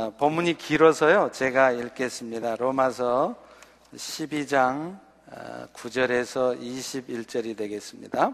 어, 본문이 길어서요. 제가 읽겠습니다. 로마서 12장 9절에서 21절이 되겠습니다.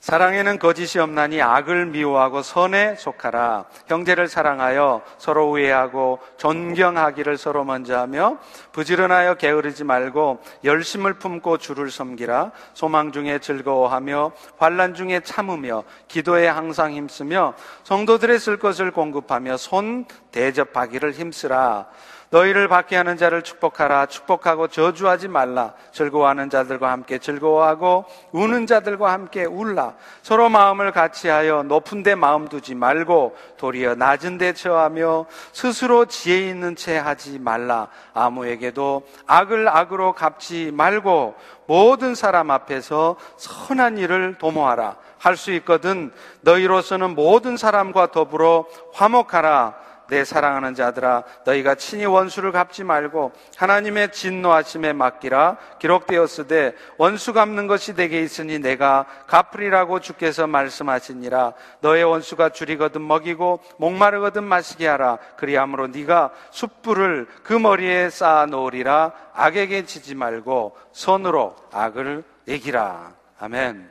사랑에는 거짓이 없나니 악을 미워하고 선에 속하라. 형제를 사랑하여 서로 우애하고 존경하기를 서로 먼저 하며 부지런하여 게으르지 말고 열심을 품고 주를 섬기라. 소망 중에 즐거워하며 환란 중에 참으며 기도에 항상 힘쓰며 성도들의 쓸 것을 공급하며 손 대접하기를 힘쓰라. 너희를 받게 하는 자를 축복하라. 축복하고 저주하지 말라. 즐거워하는 자들과 함께 즐거워하고 우는 자들과 함께 울라. 서로 마음을 같이하여 높은 데 마음 두지 말고 도리어 낮은 데 처하며 스스로 지혜 있는 채 하지 말라. 아무에게도 악을 악으로 갚지 말고 모든 사람 앞에서 선한 일을 도모하라. 할 수 있거든 너희로서는 모든 사람과 더불어 화목하라. 내 사랑하는 자들아 너희가 친히 원수를 갚지 말고 하나님의 진노하심에 맡기라. 기록되었으되 원수 갚는 것이 내게 있으니 내가 갚으리라고 주께서 말씀하시니라. 너의 원수가 줄이거든 먹이고 목마르거든 마시게 하라. 그리함으로 네가 숯불을 그 머리에 쌓아 놓으리라. 악에게 지지 말고 손으로 악을 이기라. 아멘.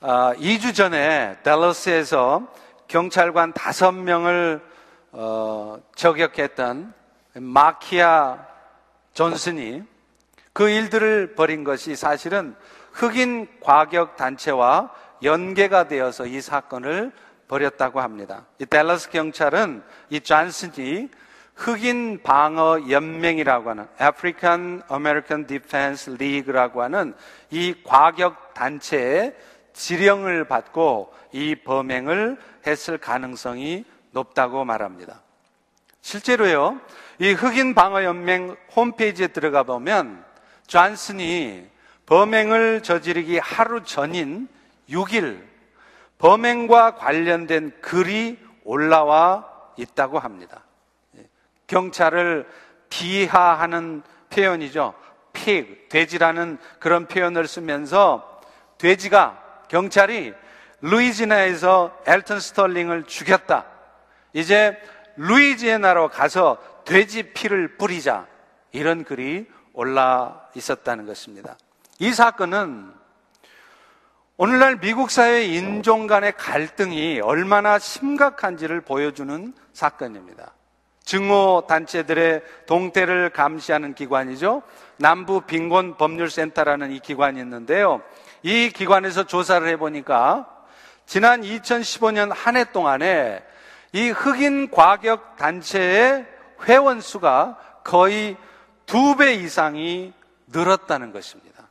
아, 2주 전에 댈러스에서 경찰관 다섯 명을 어, 저격했던 마키아 존슨이 그 일들을 벌인 것이 사실은 흑인 과격 단체와 연계가 되어서 이 사건을 벌였다고 합니다. 이 댈러스 경찰은 이 존슨이 흑인 방어 연맹이라고 하는 African American Defense League라고 하는 이 과격 단체의 지령을 받고 이 범행을 했을 가능성이 높다고 말합니다. 실제로요, 이 흑인 방어연맹 홈페이지에 들어가 보면 존슨이 범행을 저지르기 하루 전인 6일 범행과 관련된 글이 올라와 있다고 합니다. 경찰을 비하하는 표현이죠. pig, 돼지라는 그런 표현을 쓰면서 돼지가 경찰이 루이지나에서 엘튼 스털링을 죽였다. 이제 루이지애나로 가서 돼지 피를 뿌리자. 이런 글이 올라 있었다는 것입니다. 이 사건은 오늘날 미국 사회 인종 간의 갈등이 얼마나 심각한지를 보여주는 사건입니다. 증오 단체들의 동태를 감시하는 기관이죠. 남부 빈곤 법률센터라는 이 기관이 있는데요. 이 기관에서 조사를 해보니까 지난 2015년 한 해 동안에 이 흑인 과격 단체의 회원 수가 거의 두 배 이상이 늘었다는 것입니다.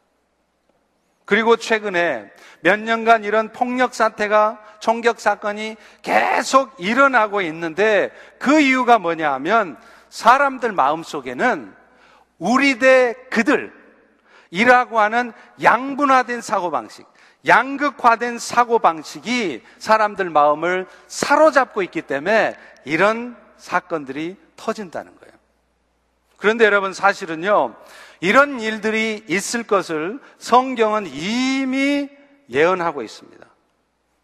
그리고 최근에 몇 년간 이런 폭력 사태가 총격 사건이 계속 일어나고 있는데 그 이유가 뭐냐 하면 사람들 마음속에는 우리 대 그들 이라고 하는 양분화된 사고방식, 양극화된 사고방식이 사람들 마음을 사로잡고 있기 때문에 이런 사건들이 터진다는 거예요. 그런데 여러분 사실은요, 이런 일들이 있을 것을 성경은 이미 예언하고 있습니다.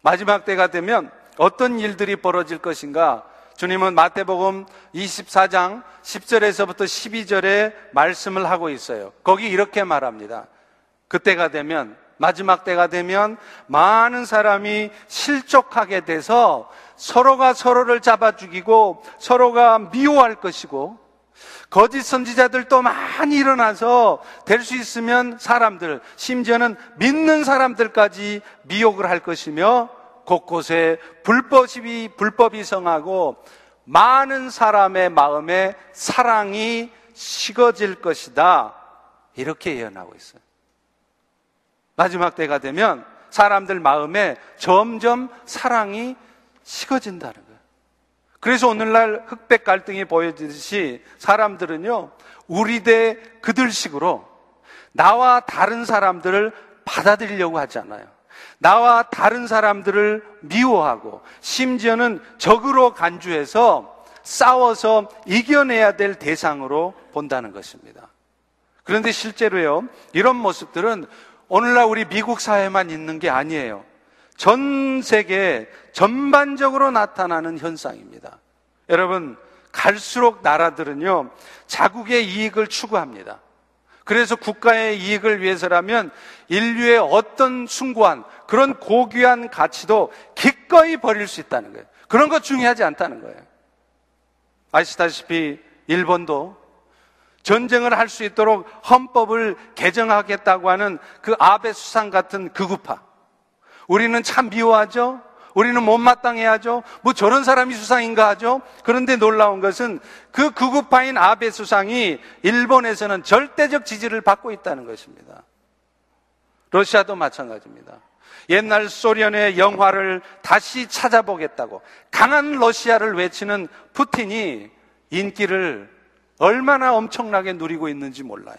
마지막 때가 되면 어떤 일들이 벌어질 것인가? 주님은 마태복음 24장 10절에서부터 12절에 말씀을 하고 있어요. 거기 이렇게 말합니다. 그때가 되면 마지막 때가 되면 많은 사람이 실족하게 돼서 서로가 서로를 잡아 죽이고 서로가 미워할 것이고 거짓 선지자들도 많이 일어나서 될 수 있으면 사람들, 심지어는 믿는 사람들까지 미혹을 할 것이며 곳곳에 불법이, 불법이 성하고 많은 사람의 마음에 사랑이 식어질 것이다. 이렇게 예언하고 있어요. 마지막 때가 되면 사람들 마음에 점점 사랑이 식어진다는 거예요. 그래서 오늘날 흑백 갈등이 보여지듯이 사람들은요, 우리 대 그들식으로 나와 다른 사람들을 받아들이려고 하지 않아요. 나와 다른 사람들을 미워하고 심지어는 적으로 간주해서 싸워서 이겨내야 될 대상으로 본다는 것입니다. 그런데 실제로요, 이런 모습들은 오늘날 우리 미국 사회만 있는 게 아니에요. 전 세계 전반적으로 나타나는 현상입니다. 여러분, 갈수록 나라들은요, 자국의 이익을 추구합니다. 그래서 국가의 이익을 위해서라면 인류의 어떤 숭고한 그런 고귀한 가치도 기꺼이 버릴 수 있다는 거예요. 그런 거 중요하지 않다는 거예요. 아시다시피 일본도 전쟁을 할 수 있도록 헌법을 개정하겠다고 하는 그 아베 수상 같은 극우파. 우리는 참 미워하죠? 우리는 못마땅해하죠? 뭐 저런 사람이 수상인가 하죠? 그런데 놀라운 것은 그 극우파인 아베 수상이 일본에서는 절대적 지지를 받고 있다는 것입니다. 러시아도 마찬가지입니다. 옛날 소련의 영화를 다시 찾아보겠다고 강한 러시아를 외치는 푸틴이 인기를 얼마나 엄청나게 누리고 있는지 몰라요.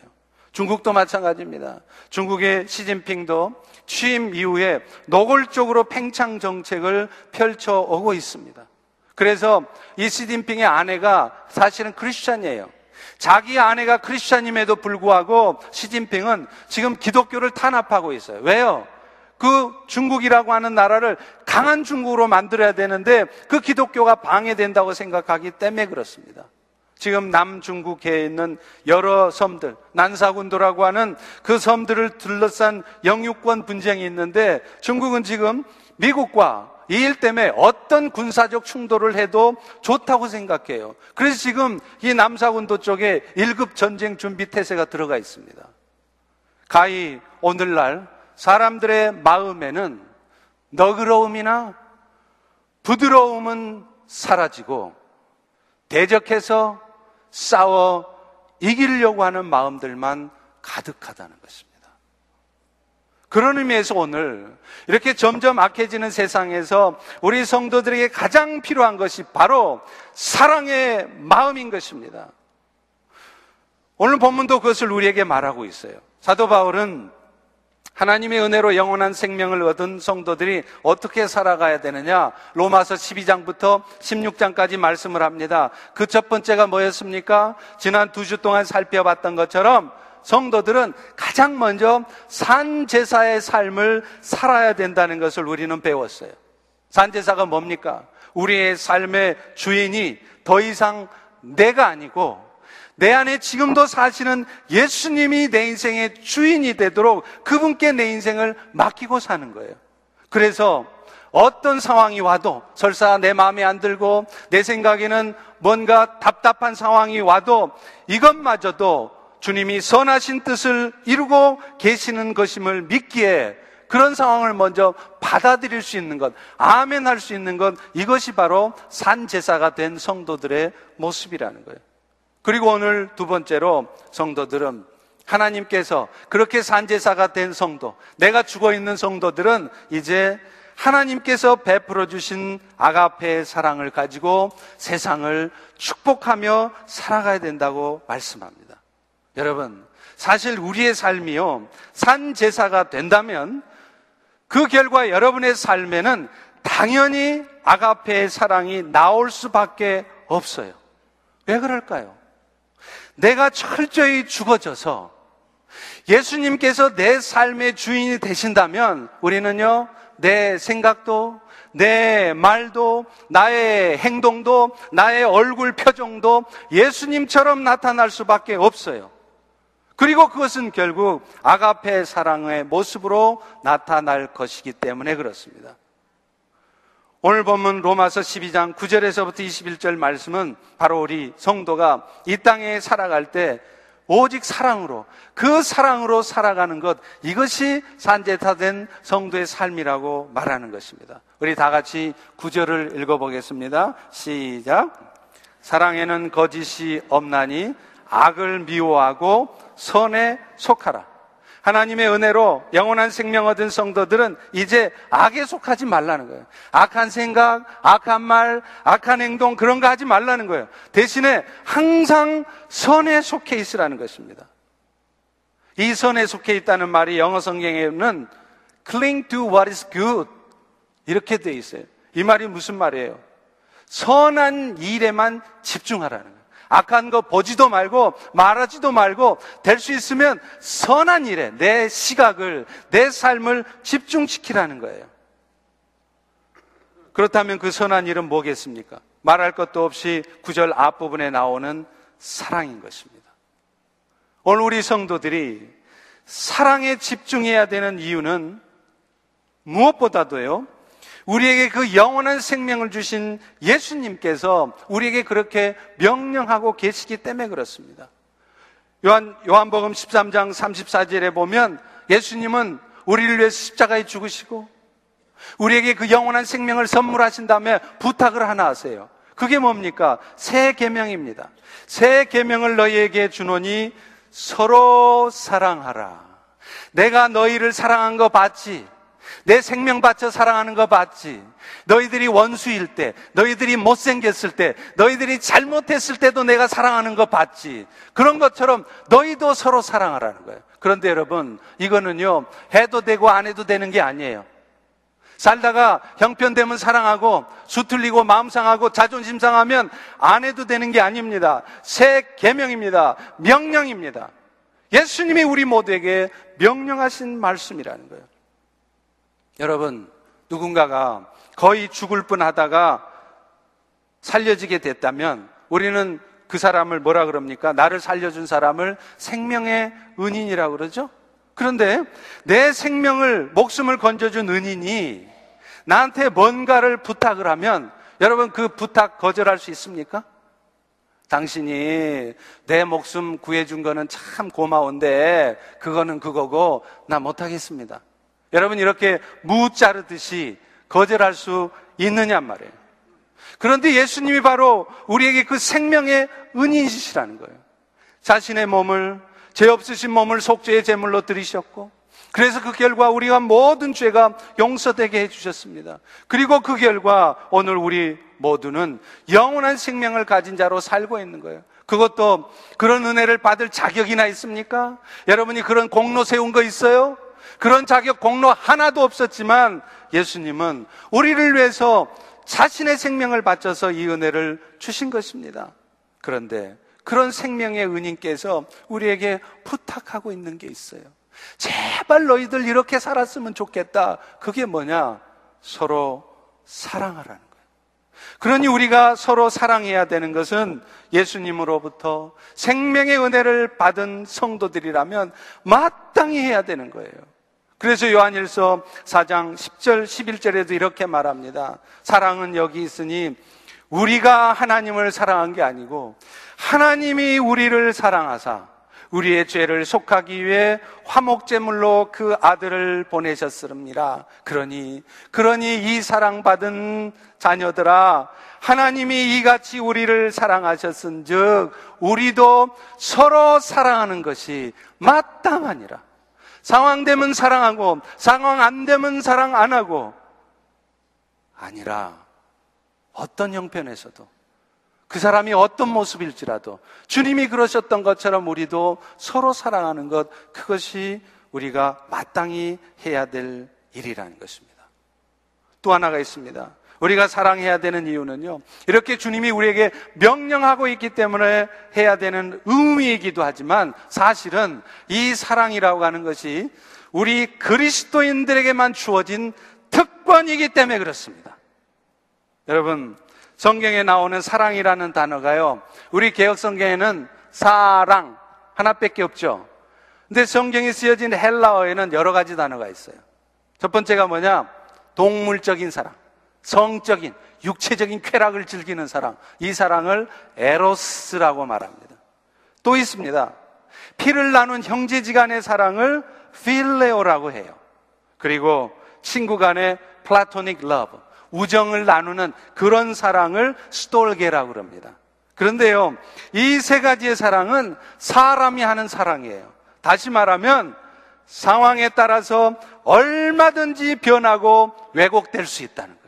중국도 마찬가지입니다. 중국의 시진핑도 취임 이후에 노골적으로 팽창 정책을 펼쳐오고 있습니다. 그래서 이 시진핑의 아내가 사실은 크리스찬이에요. 자기 아내가 크리스찬임에도 불구하고 시진핑은 지금 기독교를 탄압하고 있어요. 왜요? 그 중국이라고 하는 나라를 강한 중국으로 만들어야 되는데 그 기독교가 방해된다고 생각하기 때문에 그렇습니다. 지금 남중국해에 있는 여러 섬들, 난사군도라고 하는 그 섬들을 둘러싼 영유권 분쟁이 있는데 중국은 지금 미국과 이 일 때문에 어떤 군사적 충돌을 해도 좋다고 생각해요. 그래서 지금 이 남사군도 쪽에 1급 전쟁 준비 태세가 들어가 있습니다. 가히 오늘날 사람들의 마음에는 너그러움이나 부드러움은 사라지고 대적해서 싸워 이기려고 하는 마음들만 가득하다는 것입니다. 그런 의미에서 오늘 이렇게 점점 악해지는 세상에서 우리 성도들에게 가장 필요한 것이 바로 사랑의 마음인 것입니다. 오늘 본문도 그것을 우리에게 말하고 있어요. 사도 바울은 하나님의 은혜로 영원한 생명을 얻은 성도들이 어떻게 살아가야 되느냐? 로마서 12장부터 16장까지 말씀을 합니다. 그 첫 번째가 뭐였습니까? 지난 두 주 동안 살펴봤던 것처럼 성도들은 가장 먼저 산제사의 삶을 살아야 된다는 것을 우리는 배웠어요. 산제사가 뭡니까? 우리의 삶의 주인이 더 이상 내가 아니고 내 안에 지금도 사시는 예수님이 내 인생의 주인이 되도록 그분께 내 인생을 맡기고 사는 거예요. 그래서 어떤 상황이 와도 설사 내 마음에 안 들고 내 생각에는 뭔가 답답한 상황이 와도 이것마저도 주님이 선하신 뜻을 이루고 계시는 것임을 믿기에 그런 상황을 먼저 받아들일 수 있는 것, 아멘 할 수 있는 것, 이것이 바로 산제사가 된 성도들의 모습이라는 거예요. 그리고 오늘 두 번째로 성도들은 하나님께서 그렇게 산제사가 된 성도, 내가 죽어 있는 성도들은 이제 하나님께서 베풀어 주신 아가페의 사랑을 가지고 세상을 축복하며 살아가야 된다고 말씀합니다. 여러분, 사실 우리의 삶이요, 산제사가 된다면 그 결과 여러분의 삶에는 당연히 아가페의 사랑이 나올 수밖에 없어요. 왜 그럴까요? 내가 철저히 죽어져서 예수님께서 내 삶의 주인이 되신다면 우리는요, 내 생각도, 내 말도, 나의 행동도, 나의 얼굴 표정도 예수님처럼 나타날 수밖에 없어요. 그리고 그것은 결국 아가페 사랑의 모습으로 나타날 것이기 때문에 그렇습니다. 오늘 본문 로마서 12장 9절에서부터 21절 말씀은 바로 우리 성도가 이 땅에 살아갈 때 오직 사랑으로 그 사랑으로 살아가는 것 이것이 산제타된 성도의 삶이라고 말하는 것입니다. 우리 다 같이 9절을 읽어보겠습니다. 시작. 사랑에는 거짓이 없나니 악을 미워하고 선에 속하라. 하나님의 은혜로 영원한 생명 얻은 성도들은 이제 악에 속하지 말라는 거예요. 악한 생각, 악한 말, 악한 행동 그런 거 하지 말라는 거예요. 대신에 항상 선에 속해 있으라는 것입니다. 이 선에 속해 있다는 말이 영어 성경에는 cling to what is good 이렇게 돼 있어요. 이 말이 무슨 말이에요? 선한 일에만 집중하라는 거예요. 악한 거 보지도 말고 말하지도 말고 될 수 있으면 선한 일에 내 시각을 내 삶을 집중시키라는 거예요. 그렇다면 그 선한 일은 뭐겠습니까? 말할 것도 없이 구절 앞부분에 나오는 사랑인 것입니다. 오늘 우리 성도들이 사랑에 집중해야 되는 이유는 무엇보다도요, 우리에게 그 영원한 생명을 주신 예수님께서 우리에게 그렇게 명령하고 계시기 때문에 그렇습니다. 요한, 요한복음 13장 34절에 보면 예수님은 우리를 위해 십자가에 죽으시고 우리에게 그 영원한 생명을 선물하신 다음에 부탁을 하나 하세요. 그게 뭡니까? 새 계명입니다. 새 계명을 너희에게 주노니 서로 사랑하라. 내가 너희를 사랑한 거 봤지? 내 생명 바쳐 사랑하는 거 봤지? 너희들이 원수일 때, 너희들이 못생겼을 때, 너희들이 잘못했을 때도 내가 사랑하는 거 봤지? 그런 것처럼 너희도 서로 사랑하라는 거예요. 그런데 여러분, 이거는요, 해도 되고 안 해도 되는 게 아니에요. 살다가 형편되면 사랑하고 수틀리고 마음 상하고 자존심 상하면 안 해도 되는 게 아닙니다. 새 계명입니다. 명령입니다. 예수님이 우리 모두에게 명령하신 말씀이라는 거예요. 여러분, 누군가가 거의 죽을 뻔 하다가 살려지게 됐다면 우리는 그 사람을 뭐라 그럽니까? 나를 살려준 사람을 생명의 은인이라고 그러죠? 그런데 내 생명을, 목숨을 건져준 은인이 나한테 뭔가를 부탁을 하면 여러분 그 부탁 거절할 수 있습니까? 당신이 내 목숨 구해준 거는 참 고마운데 그거는 그거고 나 못하겠습니다. 여러분 이렇게 무 자르듯이 거절할 수 있느냐 말이에요. 그런데 예수님이 바로 우리에게 그 생명의 은인이시라는 거예요. 자신의 몸을 죄 없으신 몸을 속죄의 제물로 드리셨고 그래서 그 결과 우리가 모든 죄가 용서되게 해주셨습니다. 그리고 그 결과 오늘 우리 모두는 영원한 생명을 가진 자로 살고 있는 거예요. 그것도 그런 은혜를 받을 자격이나 있습니까? 여러분이 그런 공로 세운 거 있어요? 그런 자격 공로 하나도 없었지만 예수님은 우리를 위해서 자신의 생명을 바쳐서 이 은혜를 주신 것입니다. 그런데 그런 생명의 은인께서 우리에게 부탁하고 있는 게 있어요. 제발 너희들 이렇게 살았으면 좋겠다. 그게 뭐냐? 서로 사랑하라는 거예요. 그러니 우리가 서로 사랑해야 되는 것은 예수님으로부터 생명의 은혜를 받은 성도들이라면 마땅히 해야 되는 거예요. 그래서 요한일서 4장 10절, 11절에도 이렇게 말합니다. 사랑은 여기 있으니 우리가 하나님을 사랑한 게 아니고 하나님이 우리를 사랑하사 우리의 죄를 속하기 위해 화목제물로 그 아들을 보내셨습니다. 그러니, 그러니 이 사랑받은 자녀들아, 하나님이 이같이 우리를 사랑하셨은 즉, 우리도 서로 사랑하는 것이 마땅하니라. 상황 되면 사랑하고, 상황 안 되면 사랑 안 하고, 아니라, 어떤 형편에서도 그 사람이 어떤 모습일지라도 주님이 그러셨던 것처럼 우리도 서로 사랑하는 것, 그것이 우리가 마땅히 해야 될 일이라는 것입니다. 또 하나가 있습니다. 우리가 사랑해야 되는 이유는요, 이렇게 주님이 우리에게 명령하고 있기 때문에 해야 되는 의미이기도 하지만 사실은 이 사랑이라고 하는 것이 우리 그리스도인들에게만 주어진 특권이기 때문에 그렇습니다. 여러분, 성경에 나오는 사랑이라는 단어가요. 우리 개혁 성경에는 사랑 하나밖에 없죠. 근데 성경이 쓰여진 헬라어에는 여러 가지 단어가 있어요. 첫 번째가 뭐냐? 동물적인 사랑, 성적인, 육체적인 쾌락을 즐기는 사랑. 이 사랑을 에로스라고 말합니다. 또 있습니다. 피를 나눈 형제지간의 사랑을 필레오라고 해요. 그리고 친구 간의 플라토닉 러브, 우정을 나누는 그런 사랑을 스톨게라고 그럽니다. 그런데요, 이 세 가지의 사랑은 사람이 하는 사랑이에요. 다시 말하면 상황에 따라서 얼마든지 변하고 왜곡될 수 있다는.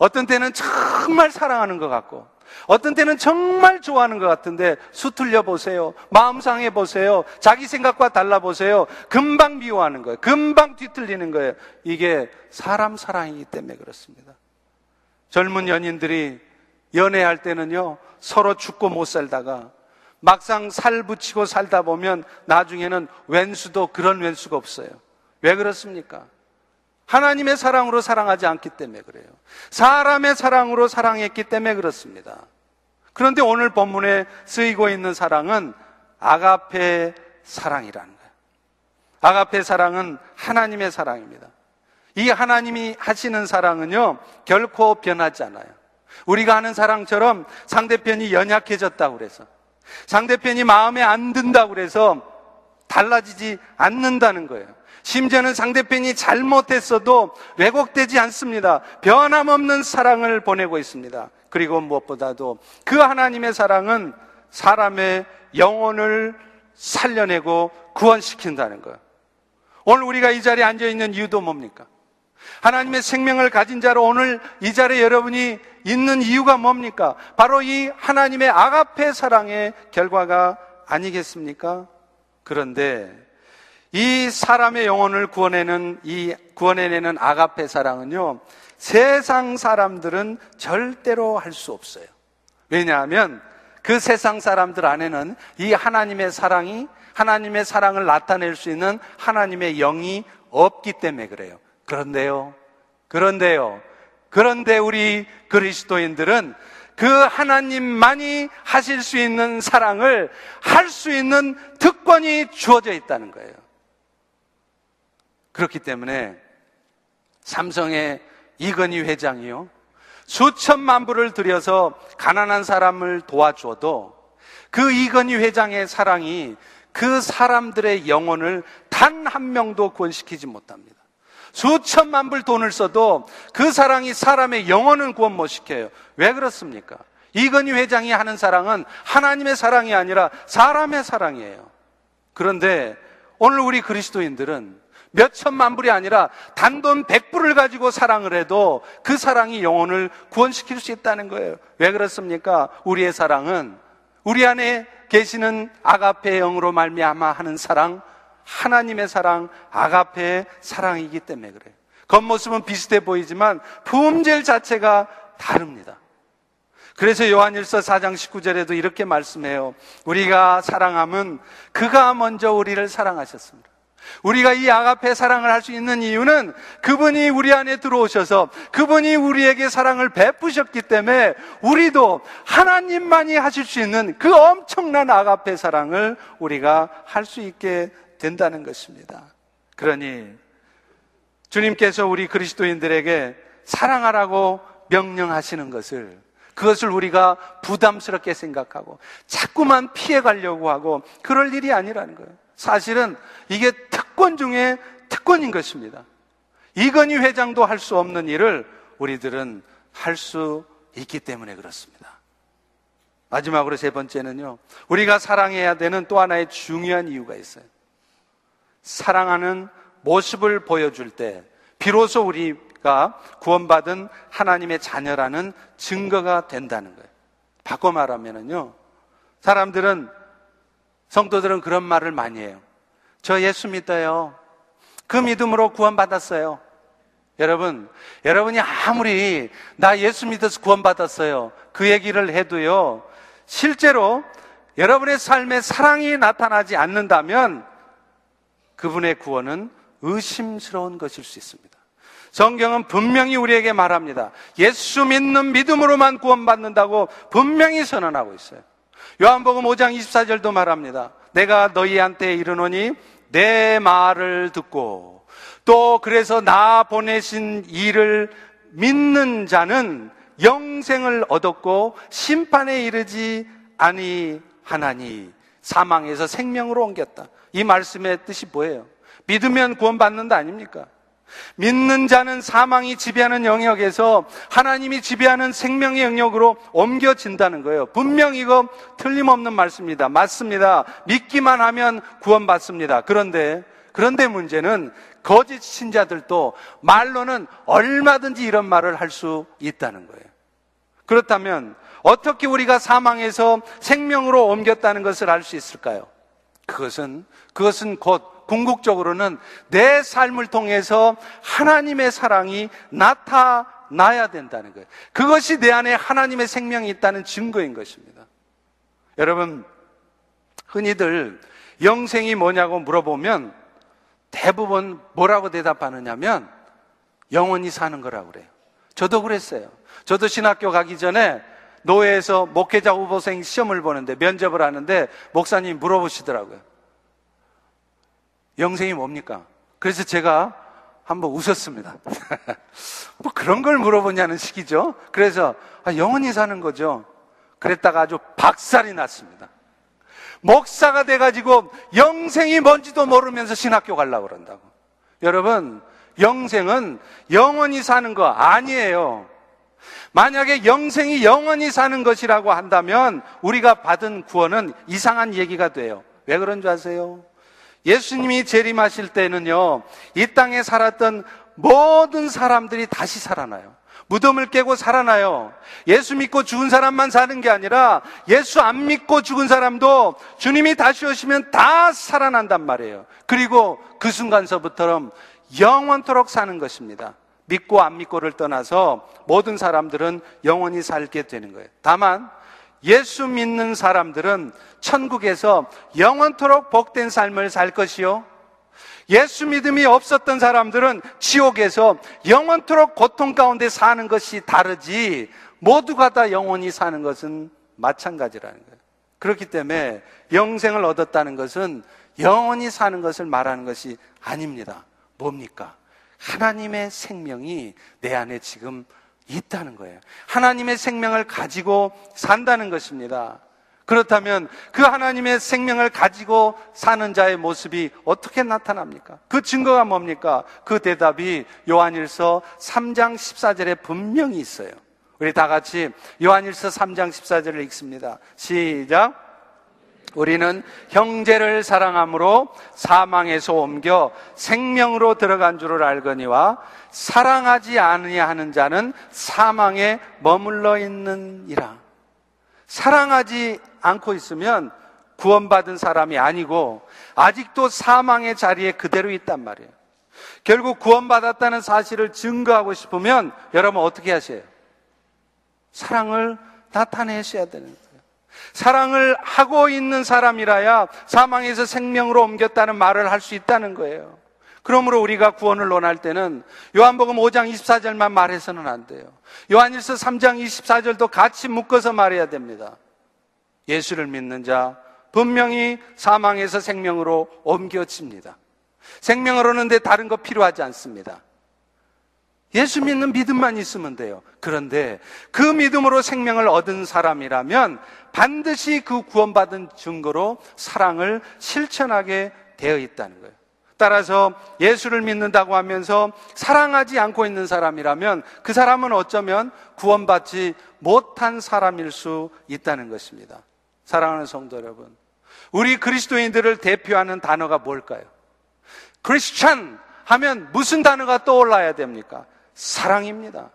어떤 때는 정말 사랑하는 것 같고, 어떤 때는 정말 좋아하는 것 같은데 수틀려 보세요. 마음 상해 보세요. 자기 생각과 달라 보세요. 금방 미워하는 거예요. 금방 뒤틀리는 거예요. 이게 사람 사랑이기 때문에 그렇습니다. 젊은 연인들이 연애할 때는요, 서로 죽고 못 살다가 막상 살 붙이고 살다 보면 나중에는 왼수도 그런 왼수가 없어요. 왜 그렇습니까? 하나님의 사랑으로 사랑하지 않기 때문에 그래요. 사람의 사랑으로 사랑했기 때문에 그렇습니다. 그런데 오늘 본문에 쓰이고 있는 사랑은 아가페 사랑이라는 거예요. 아가페 사랑은 하나님의 사랑입니다. 이 하나님이 하시는 사랑은요, 결코 변하지 않아요. 우리가 하는 사랑처럼 상대편이 연약해졌다고 그래서, 상대편이 마음에 안 든다고 그래서 달라지지 않는다는 거예요. 심지어는 상대편이 잘못했어도 왜곡되지 않습니다. 변함없는 사랑을 보내고 있습니다. 그리고 무엇보다도 그 하나님의 사랑은 사람의 영혼을 살려내고 구원시킨다는 거예요. 오늘 우리가 이 자리에 앉아 있는 이유도 뭡니까? 하나님의 생명을 가진 자로 오늘 이 자리에 여러분이 있는 이유가 뭡니까? 바로 이 하나님의 아가페 사랑의 결과가 아니겠습니까? 그런데 이 사람의 영혼을 구원해내는 이 구원해내는 아가페 사랑은요, 세상 사람들은 절대로 할 수 없어요. 왜냐하면 그 세상 사람들 안에는 이 하나님의 사랑이 하나님의 사랑을 나타낼 수 있는 하나님의 영이 없기 때문에 그래요. 그런데요. 그런데요. 그런데 우리 그리스도인들은 그 하나님만이 하실 수 있는 사랑을 할 수 있는 특권이 주어져 있다는 거예요. 그렇기 때문에 삼성의 이건희 회장이요. 수천만 불을 들여서 가난한 사람을 도와줘도 그 이건희 회장의 사랑이 그 사람들의 영혼을 단 한 명도 구원시키지 못합니다. 수천만 불 돈을 써도 그 사랑이 사람의 영혼을 구원 못 시켜요. 왜 그렇습니까? 이건희 회장이 하는 사랑은 하나님의 사랑이 아니라 사람의 사랑이에요. 그런데 오늘 우리 그리스도인들은 몇 천만 불이 아니라 단돈 백불을 가지고 사랑을 해도 그 사랑이 영혼을 구원시킬 수 있다는 거예요. 왜 그렇습니까? 우리의 사랑은 우리 안에 계시는 아가페의 영으로 말미암아 하는 사랑, 하나님의 사랑, 아가페의 사랑이기 때문에 그래요. 겉모습은 비슷해 보이지만 품질 자체가 다릅니다. 그래서 요한일서 4장 19절에도 이렇게 말씀해요. 우리가 사랑함은 그가 먼저 우리를 사랑하셨습니다. 우리가 이 아가페 사랑을 할 수 있는 이유는 그분이 우리 안에 들어오셔서 그분이 우리에게 사랑을 베푸셨기 때문에 우리도 하나님만이 하실 수 있는 그 엄청난 아가페 사랑을 우리가 할 수 있게 된다는 것입니다. 그러니 주님께서 우리 그리스도인들에게 사랑하라고 명령하시는 것을 그것을 우리가 부담스럽게 생각하고 자꾸만 피해 가려고 하고 그럴 일이 아니라는 거예요. 사실은 이게 특권 중에 특권인 것입니다. 이건희 회장도 할 수 없는 일을 우리들은 할 수 있기 때문에 그렇습니다. 마지막으로 세 번째는요. 우리가 사랑해야 되는 또 하나의 중요한 이유가 있어요. 사랑하는 모습을 보여줄 때 비로소 우리가 구원받은 하나님의 자녀라는 증거가 된다는 거예요. 바꿔 말하면은요. 사람들은 성도들은 그런 말을 많이 해요. 저 예수 믿어요. 그 믿음으로 구원받았어요. 여러분, 여러분이 아무리 나 예수 믿어서 구원받았어요. 그 얘기를 해도요. 실제로 여러분의 삶에 사랑이 나타나지 않는다면 그분의 구원은 의심스러운 것일 수 있습니다. 성경은 분명히 우리에게 말합니다. 예수 믿는 믿음으로만 구원받는다고 분명히 선언하고 있어요. 요한복음 5장 24절도 말합니다. 내가 너희한테 이르노니 내 말을 듣고 또 그래서 나 보내신 이를 믿는 자는 영생을 얻었고 심판에 이르지 아니하나니 사망에서 생명으로 옮겼다. 이 말씀의 뜻이 뭐예요? 믿으면 구원받는다 아닙니까? 믿는 자는 사망이 지배하는 영역에서 하나님이 지배하는 생명의 영역으로 옮겨진다는 거예요. 분명 이거 틀림없는 말씀입니다. 맞습니다. 믿기만 하면 구원받습니다. 그런데, 그런데 문제는 거짓 신자들도 말로는 얼마든지 이런 말을 할 수 있다는 거예요. 그렇다면 어떻게 우리가 사망에서 생명으로 옮겼다는 것을 알 수 있을까요? 그것은, 그것은 곧 궁극적으로는 내 삶을 통해서 하나님의 사랑이 나타나야 된다는 거예요. 그것이 내 안에 하나님의 생명이 있다는 증거인 것입니다. 여러분, 흔히들 영생이 뭐냐고 물어보면 대부분 뭐라고 대답하느냐면 영원히 사는 거라고 그래요. 저도 그랬어요. 저도 신학교 가기 전에 노예에서 목회자 후보생 시험을 보는데 면접을 하는데 목사님 물어보시더라고요. 영생이 뭡니까? 그래서 제가 한번 웃었습니다. 뭐 그런 걸 물어보냐는 식이죠. 그래서 아, 영원히 사는 거죠. 그랬다가 아주 박살이 났습니다. 목사가 돼가지고 영생이 뭔지도 모르면서 신학교 가려고 그런다고. 여러분, 영생은 영원히 사는 거 아니에요. 만약에 영생이 영원히 사는 것이라고 한다면 우리가 받은 구원은 이상한 얘기가 돼요. 왜 그런 줄 아세요? 예수님이 재림하실 때는요, 이 땅에 살았던 모든 사람들이 다시 살아나요. 무덤을 깨고 살아나요. 예수 믿고 죽은 사람만 사는 게 아니라 예수 안 믿고 죽은 사람도 주님이 다시 오시면 다 살아난단 말이에요. 그리고 그 순간서부터 영원토록 사는 것입니다. 믿고 안 믿고를 떠나서 모든 사람들은 영원히 살게 되는 거예요. 다만 예수 믿는 사람들은 천국에서 영원토록 복된 삶을 살 것이요. 예수 믿음이 없었던 사람들은 지옥에서 영원토록 고통 가운데 사는 것이 다르지 모두가 다 영원히 사는 것은 마찬가지라는 거예요. 그렇기 때문에 영생을 얻었다는 것은 영원히 사는 것을 말하는 것이 아닙니다. 뭡니까? 하나님의 생명이 내 안에 지금 있다는 거예요. 하나님의 생명을 가지고 산다는 것입니다. 그렇다면 그 하나님의 생명을 가지고 사는 자의 모습이 어떻게 나타납니까? 그 증거가 뭡니까? 그 대답이 요한일서 3장 14절에 분명히 있어요. 우리 다 같이 요한일서 3장 14절을 읽습니다. 시작. 우리는 형제를 사랑함으로 사망에서 옮겨 생명으로 들어간 줄을 알거니와 사랑하지 아니하는 자는 사망에 머물러 있는이라. 사랑하지 않고 있으면 구원받은 사람이 아니고 아직도 사망의 자리에 그대로 있단 말이에요. 결국 구원받았다는 사실을 증거하고 싶으면 여러분 어떻게 하세요? 사랑을 나타내셔야 되는 거예요. 사랑을 하고 있는 사람이라야 사망에서 생명으로 옮겼다는 말을 할 수 있다는 거예요. 그러므로 우리가 구원을 논할 때는 요한복음 5장 24절만 말해서는 안 돼요. 요한일서 3장 24절도 같이 묶어서 말해야 됩니다. 예수를 믿는 자 분명히 사망에서 생명으로 옮겨집니다. 생명을 얻는데 다른 거 필요하지 않습니다. 예수 믿는 믿음만 있으면 돼요. 그런데 그 믿음으로 생명을 얻은 사람이라면 반드시 그 구원받은 증거로 사랑을 실천하게 되어 있다는 거예요. 따라서 예수를 믿는다고 하면서 사랑하지 않고 있는 사람이라면 그 사람은 어쩌면 구원받지 못한 사람일 수 있다는 것입니다. 사랑하는 성도 여러분. 우리 그리스도인들을 대표하는 단어가 뭘까요? 크리스찬 하면 무슨 단어가 떠올라야 됩니까? 사랑입니다.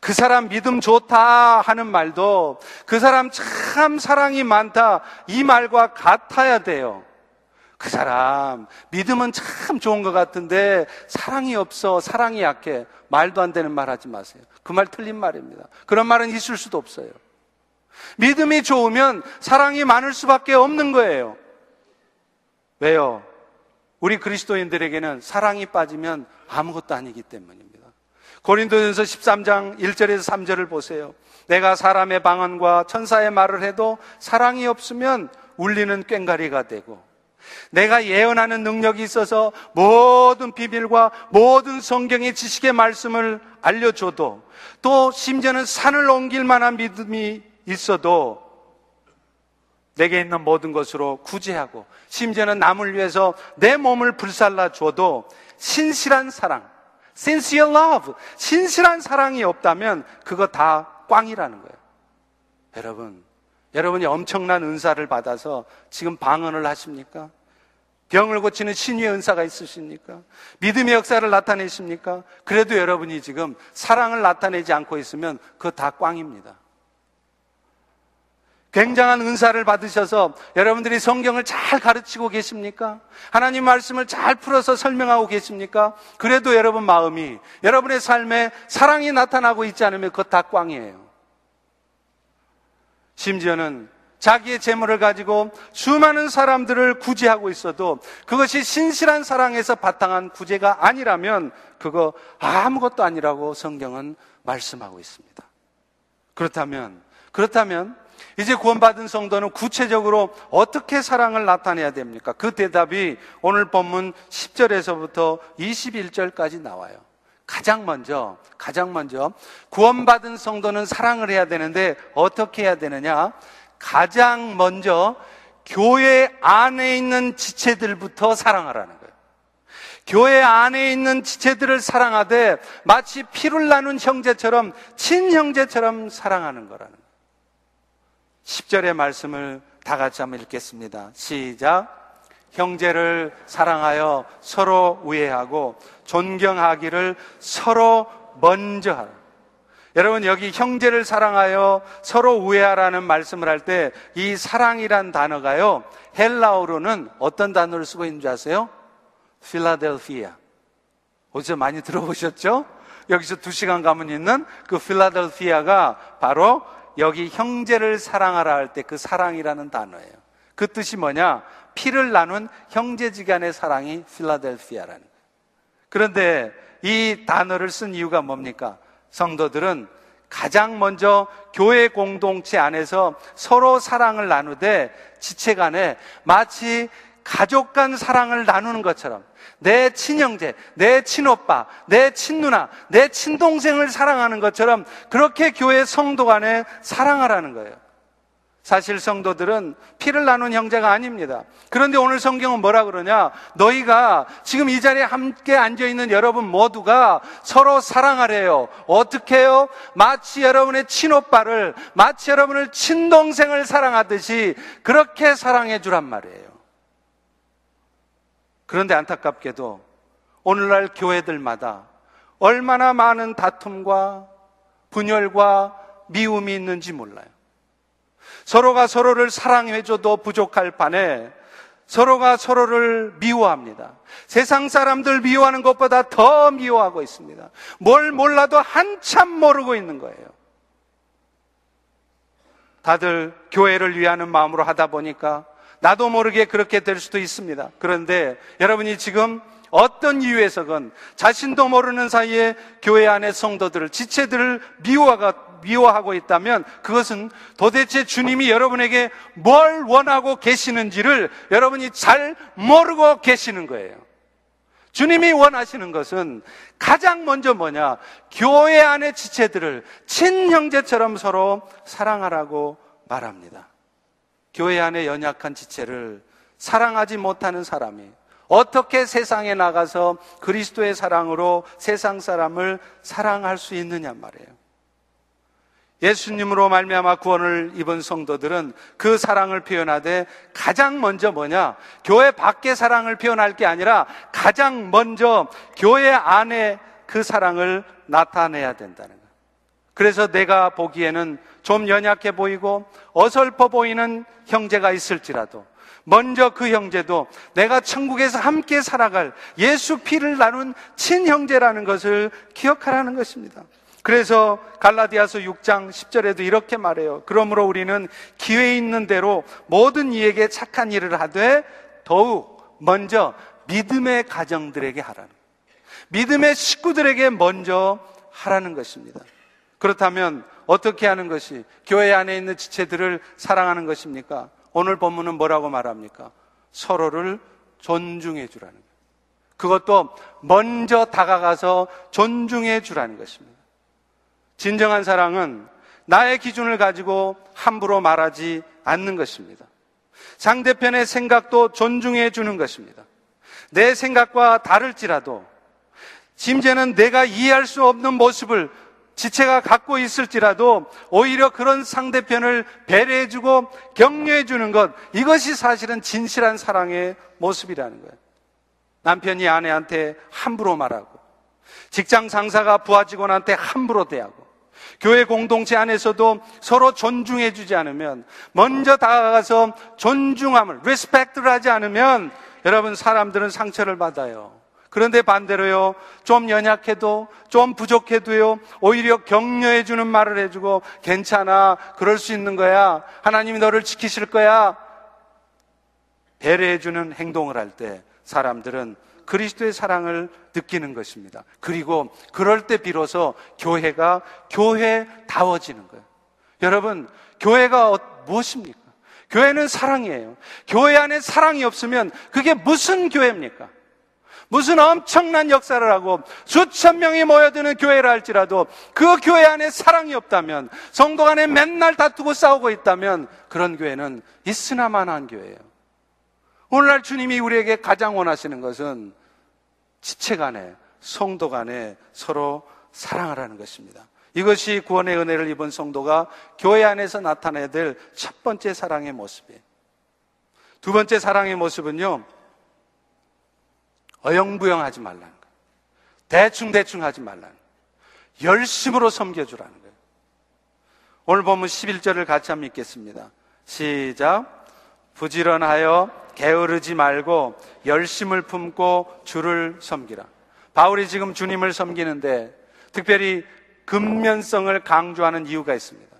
그 사람 믿음 좋다 하는 말도 그 사람 참 사랑이 많다 이 말과 같아야 돼요. 그 사람 믿음은 참 좋은 것 같은데 사랑이 없어 사랑이 약해 말도 안 되는 말 하지 마세요. 그 말 틀린 말입니다. 그런 말은 있을 수도 없어요. 믿음이 좋으면 사랑이 많을 수밖에 없는 거예요. 왜요? 우리 그리스도인들에게는 사랑이 빠지면 아무것도 아니기 때문입니다. 고린도전서 13장 1절에서 3절을 보세요. 내가 사람의 방언과 천사의 말을 해도 사랑이 없으면 울리는 꽹가리가 되고 내가 예언하는 능력이 있어서 모든 비밀과 모든 성경의 지식의 말씀을 알려줘도 또 심지어는 산을 옮길 만한 믿음이 있어도 내게 있는 모든 것으로 구제하고 심지어는 남을 위해서 내 몸을 불살라 줘도 신실한 사랑, sincere love, 신실한 사랑이 없다면 그거 다 꽝이라는 거예요. 여러분, 여러분이 엄청난 은사를 받아서 지금 방언을 하십니까? 병을 고치는 신유의 은사가 있으십니까? 믿음의 역사를 나타내십니까? 그래도 여러분이 지금 사랑을 나타내지 않고 있으면 그거 다 꽝입니다. 굉장한 은사를 받으셔서 여러분들이 성경을 잘 가르치고 계십니까? 하나님 말씀을 잘 풀어서 설명하고 계십니까? 그래도 여러분 마음이 여러분의 삶에 사랑이 나타나고 있지 않으면 그것 다 꽝이에요. 심지어는 자기의 재물을 가지고 수많은 사람들을 구제하고 있어도 그것이 신실한 사랑에서 바탕한 구제가 아니라면 그거 아무것도 아니라고 성경은 말씀하고 있습니다. 그렇다면, 그렇다면 이제 구원받은 성도는 구체적으로 어떻게 사랑을 나타내야 됩니까? 그 대답이 오늘 본문 10절에서부터 21절까지 나와요. 가장 먼저, 가장 먼저 구원받은 성도는 사랑을 해야 되는데 어떻게 해야 되느냐? 가장 먼저 교회 안에 있는 지체들부터 사랑하라는 거예요. 교회 안에 있는 지체들을 사랑하되 마치 피를 나눈 형제처럼 친형제처럼 사랑하는 거라는 거예요. 10절의 말씀을 다 같이 한번 읽겠습니다. 시작. 형제를 사랑하여 서로 우애하고 존경하기를 서로 먼저 하라. 여러분 여기 형제를 사랑하여 서로 우애하라는 말씀을 할 때 이 사랑이란 단어가요 헬라어로는 어떤 단어를 쓰고 있는 줄 아세요? 필라델피아. 어디서 많이 들어보셨죠? 여기서 두 시간 가면 있는 그 필라델피아가 바로 여기 형제를 사랑하라 할 때 그 사랑이라는 단어예요. 그 뜻이 뭐냐? 피를 나눈 형제지간의 사랑이 필라델피아라는. 그런데 이 단어를 쓴 이유가 뭡니까? 성도들은 가장 먼저 교회 공동체 안에서 서로 사랑을 나누되 지체 간에 마치 가족 간 사랑을 나누는 것처럼 내 친형제, 내 친오빠, 내 친누나, 내 친동생을 사랑하는 것처럼 그렇게 교회 성도 간에 사랑하라는 거예요. 사실 성도들은 피를 나눈 형제가 아닙니다. 그런데 오늘 성경은 뭐라 그러냐? 너희가 지금 이 자리에 함께 앉아 있는 여러분 모두가 서로 사랑하래요. 어떻게 해요? 마치 여러분의 친오빠를, 마치 여러분을 친동생을 사랑하듯이 그렇게 사랑해 주란 말이에요. 그런데 안타깝게도 오늘날 교회들마다 얼마나 많은 다툼과 분열과 미움이 있는지 몰라요. 서로가 서로를 사랑해줘도 부족할 판에 서로가 서로를 미워합니다. 세상 사람들 미워하는 것보다 더 미워하고 있습니다. 뭘 몰라도 한참 모르고 있는 거예요. 다들 교회를 위하는 마음으로 하다 보니까 나도 모르게 그렇게 될 수도 있습니다. 그런데 여러분이 지금 어떤 이유에서건 자신도 모르는 사이에 교회 안의 성도들을, 지체들을 미워가, 미워하고 있다면 그것은 도대체 주님이 여러분에게 뭘 원하고 계시는지를 여러분이 잘 모르고 계시는 거예요. 주님이 원하시는 것은 가장 먼저 뭐냐? 교회 안의 지체들을 친형제처럼 서로 사랑하라고 말합니다. 교회 안에 연약한 지체를 사랑하지 못하는 사람이 어떻게 세상에 나가서 그리스도의 사랑으로 세상 사람을 사랑할 수 있느냐 말이에요. 예수님으로 말미암아 구원을 입은 성도들은 그 사랑을 표현하되 가장 먼저 뭐냐? 교회 밖의 사랑을 표현할 게 아니라 가장 먼저 교회 안에 그 사랑을 나타내야 된다는 거예요. 그래서 내가 보기에는 좀 연약해 보이고 어설퍼 보이는 형제가 있을지라도 먼저 그 형제도 내가 천국에서 함께 살아갈 예수 피를 나눈 친형제라는 것을 기억하라는 것입니다. 그래서 갈라디아서 6장 10절에도 이렇게 말해요. 그러므로 우리는 기회 있는 대로 모든 이에게 착한 일을 하되 더욱 먼저 믿음의 가정들에게 하라는 믿음의 식구들에게 먼저 하라는 것입니다. 그렇다면 어떻게 하는 것이 교회 안에 있는 지체들을 사랑하는 것입니까? 오늘 본문은 뭐라고 말합니까? 서로를 존중해 주라는 거예요. 그것도 먼저 다가가서 존중해 주라는 것입니다. 진정한 사랑은 나의 기준을 가지고 함부로 말하지 않는 것입니다. 상대편의 생각도 존중해 주는 것입니다. 내 생각과 다를지라도 심지어는 내가 이해할 수 없는 모습을 지체가 갖고 있을지라도 오히려 그런 상대편을 배려해주고 격려해주는 것, 이것이 사실은 진실한 사랑의 모습이라는 거예요. 남편이 아내한테 함부로 말하고, 직장 상사가 부하 직원한테 함부로 대하고, 교회 공동체 안에서도 서로 존중해 주지 않으면, 먼저 다가가서 존중함을, respect를 하지 않으면, 여러분 사람들은 상처를 받아요. 그런데 반대로요, 좀 연약해도, 좀 부족해도요, 오히려 격려해주는 말을 해주고, 괜찮아, 그럴 수 있는 거야. 하나님이 너를 지키실 거야. 배려해주는 행동을 할 때, 사람들은 그리스도의 사랑을 느끼는 것입니다. 그리고 그럴 때 비로소 교회가 교회다워지는 거예요. 여러분, 교회가 어, 무엇입니까? 교회는 사랑이에요. 교회 안에 사랑이 없으면 그게 무슨 교회입니까? 무슨 엄청난 역사를 하고 수천 명이 모여드는 교회라 할지라도 그 교회 안에 사랑이 없다면 성도 간에 맨날 다투고 싸우고 있다면 그런 교회는 있으나마나한 교회예요. 오늘날 주님이 우리에게 가장 원하시는 것은 지체 간에 성도 간에 서로 사랑하라는 것입니다. 이것이 구원의 은혜를 입은 성도가 교회 안에서 나타내야 될 첫 번째 사랑의 모습이에요. 두 번째 사랑의 모습은요, 어영부영하지 말라는 거예요. 대충대충 하지 말라는 거예요. 열심으로 섬겨주라는 거예요. 오늘 보면 11절을 같이 한번 읽겠습니다. 시작. 부지런하여 게으르지 말고 열심을 품고 주를 섬기라. 바울이 지금 주님을 섬기는데 특별히 근면성을 강조하는 이유가 있습니다.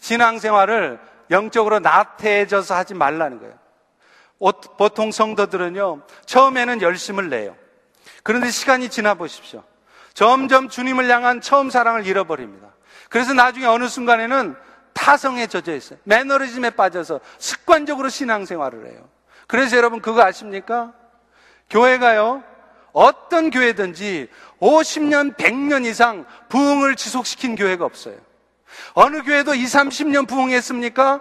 신앙생활을 영적으로 나태해져서 하지 말라는 거예요. 보통 성도들은요, 처음에는 열심을 내요. 그런데 시간이 지나 보십시오. 점점 주님을 향한 처음 사랑을 잃어버립니다. 그래서 나중에 어느 순간에는 타성에 젖어 있어요. 매너리즘에 빠져서 습관적으로 신앙생활을 해요. 그래서 여러분 그거 아십니까? 교회가요, 어떤 교회든지 50년, 100년 이상 부흥을 지속시킨 교회가 없어요. 어느 교회도 20, 30년 부흥했습니까?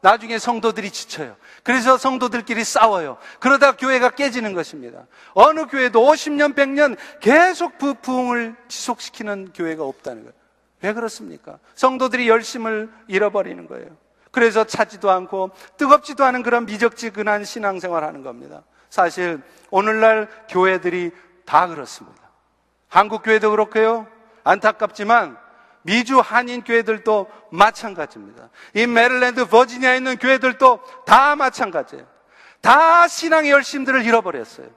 나중에 성도들이 지쳐요. 그래서 성도들끼리 싸워요. 그러다 교회가 깨지는 것입니다. 어느 교회도 50년, 100년 계속 부, 부흥을 지속시키는 교회가 없다는 거예요. 왜 그렇습니까? 성도들이 열심을 잃어버리는 거예요. 그래서 차지도 않고 뜨겁지도 않은 그런 미적지근한 신앙생활 하는 겁니다. 사실 오늘날 교회들이 다 그렇습니다. 한국 교회도 그렇고요. 안타깝지만 미주 한인 교회들도 마찬가지입니다. 이 메릴랜드 버지니아에 있는 교회들도 다 마찬가지예요. 다 신앙의 열심들을 잃어버렸어요.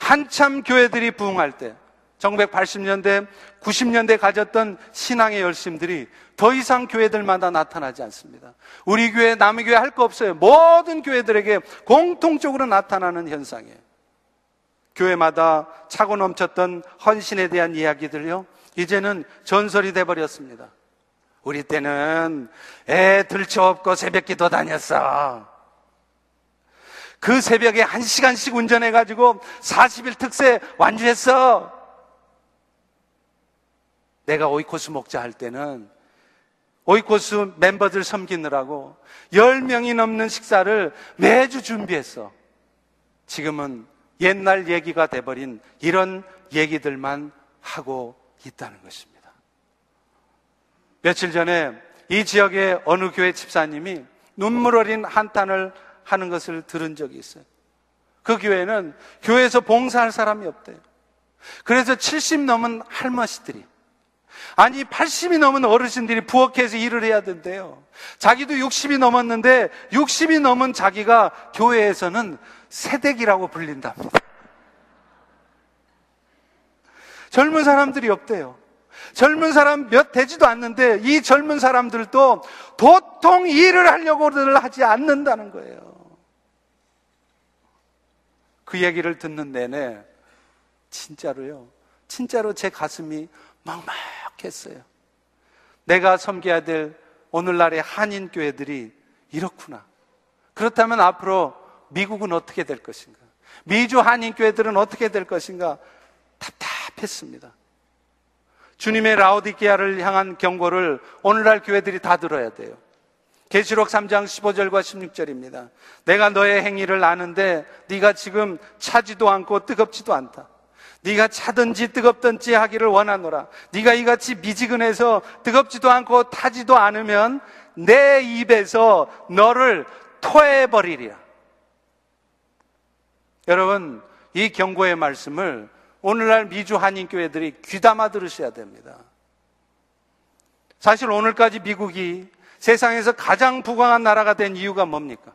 한참 교회들이 부흥할 때 1980년대, 90년대 가졌던 신앙의 열심들이 더 이상 교회들마다 나타나지 않습니다. 우리 교회, 남의 교회 할 거 없어요. 모든 교회들에게 공통적으로 나타나는 현상이에요. 교회마다 차고 넘쳤던 헌신에 대한 이야기들요. 이제는 전설이 돼버렸습니다. 우리 때는 애 들쳐 없고 새벽 기도 다녔어. 그 새벽에 한 시간씩 운전해가지고 40일 특세 완주했어. 내가 오이코스 목자 할 때는 오이코스 멤버들 섬기느라고 10명이 넘는 식사를 매주 준비했어. 지금은 옛날 얘기가 돼버린 이런 얘기들만 하고 있다는 것입니다. 며칠 전에 이 지역의 어느 교회 집사님이 눈물 어린 한탄을 하는 것을 들은 적이 있어요. 그 교회는 교회에서 봉사할 사람이 없대요. 그래서 70 넘은 할머니들이 아니 80이 넘은 어르신들이 부엌에서 일을 해야 된대요. 자기도 60이 넘었는데 60이 넘은 자기가 교회에서는 세대기라고 불린답니다. 젊은 사람들이 없대요. 젊은 사람 몇 되지도 않는데 이 젊은 사람들도 도통 일을 하려고들 하지 않는다는 거예요. 그 얘기를 듣는 내내 진짜로요. 진짜로 제 가슴이 막막 했어요. 내가 섬겨야 될 오늘날의 한인 교회들이 이렇구나. 그렇다면 앞으로 미국은 어떻게 될 것인가? 미주 한인 교회들은 어떻게 될 것인가? 답답했습니다. 주님의 라오디게아를 향한 경고를 오늘날 교회들이 다 들어야 돼요. 계시록 3장 15절과 16절입니다. 내가 너의 행위를 아는데 네가 지금 차지도 않고 뜨겁지도 않다. 네가 차든지 뜨겁든지 하기를 원하노라. 네가 이같이 미지근해서 뜨겁지도 않고 타지도 않으면 내 입에서 너를 토해 버리리라. 여러분, 이 경고의 말씀을 오늘날 미주 한인교회들이 귀담아 들으셔야 됩니다. 사실 오늘까지 미국이 세상에서 가장 부강한 나라가 된 이유가 뭡니까?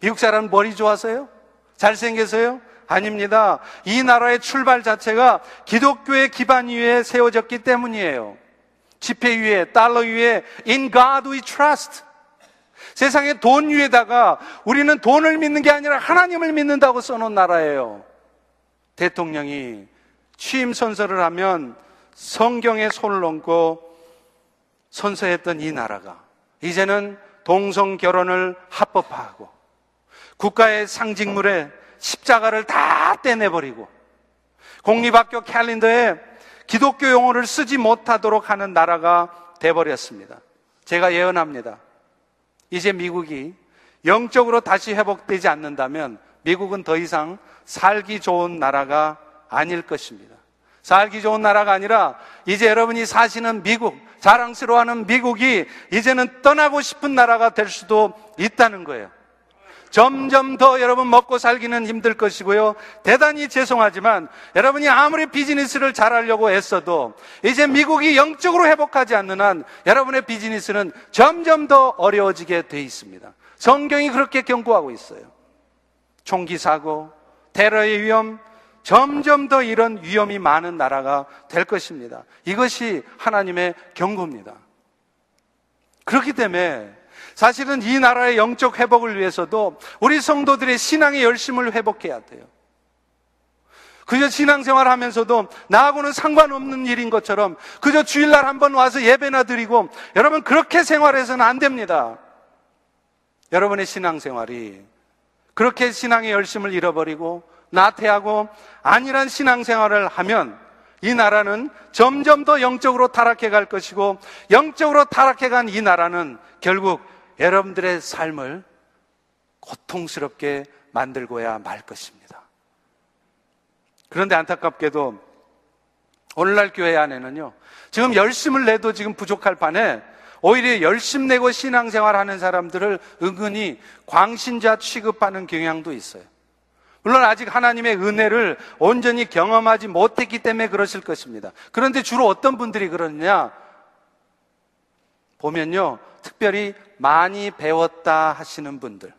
미국 사람은 머리 좋아서요? 잘생겨서요? 아닙니다. 이 나라의 출발 자체가 기독교의 기반 위에 세워졌기 때문이에요. 지폐 위에, 달러 위에, in God we trust. 세상의 돈 위에다가 우리는 돈을 믿는 게 아니라 하나님을 믿는다고 써놓은 나라예요. 대통령이 취임 선서를 하면 성경에 손을 얹고 선서했던 이 나라가 이제는 동성 결혼을 합법화하고 국가의 상징물에 십자가를 다 떼내버리고 공립학교 캘린더에 기독교 용어를 쓰지 못하도록 하는 나라가 돼버렸습니다. 제가 예언합니다. 이제 미국이 영적으로 다시 회복되지 않는다면 미국은 더 이상 살기 좋은 나라가 아닐 것입니다. 살기 좋은 나라가 아니라 이제 여러분이 사시는 미국, 자랑스러워하는 미국이 이제는 떠나고 싶은 나라가 될 수도 있다는 거예요. 점점 더 여러분 먹고 살기는 힘들 것이고요. 대단히 죄송하지만 여러분이 아무리 비즈니스를 잘하려고 애써도 이제 미국이 영적으로 회복하지 않는 한 여러분의 비즈니스는 점점 더 어려워지게 돼 있습니다. 성경이 그렇게 경고하고 있어요. 총기 사고, 테러의 위험, 점점 더 이런 위험이 많은 나라가 될 것입니다. 이것이 하나님의 경고입니다. 그렇기 때문에 사실은 이 나라의 영적 회복을 위해서도 우리 성도들의 신앙의 열심을 회복해야 돼요. 그저 신앙생활 하면서도 나하고는 상관없는 일인 것처럼 그저 주일날 한번 와서 예배나 드리고 여러분 그렇게 생활해서는 안 됩니다. 여러분의 신앙생활이 그렇게 신앙의 열심을 잃어버리고 나태하고 안일한 신앙생활을 하면 이 나라는 점점 더 영적으로 타락해 갈 것이고 영적으로 타락해 간 이 나라는 결국 여러분들의 삶을 고통스럽게 만들고야 말 것입니다. 그런데 안타깝게도 오늘날 교회 안에는요, 지금 열심을 내도 지금 부족할 판에 오히려 열심 내고 신앙생활 하는 사람들을 은근히 광신자 취급하는 경향도 있어요. 물론 아직 하나님의 은혜를 온전히 경험하지 못했기 때문에 그러실 것입니다. 그런데 주로 어떤 분들이 그러느냐? 보면요, 특별히 많이 배웠다 하시는 분들.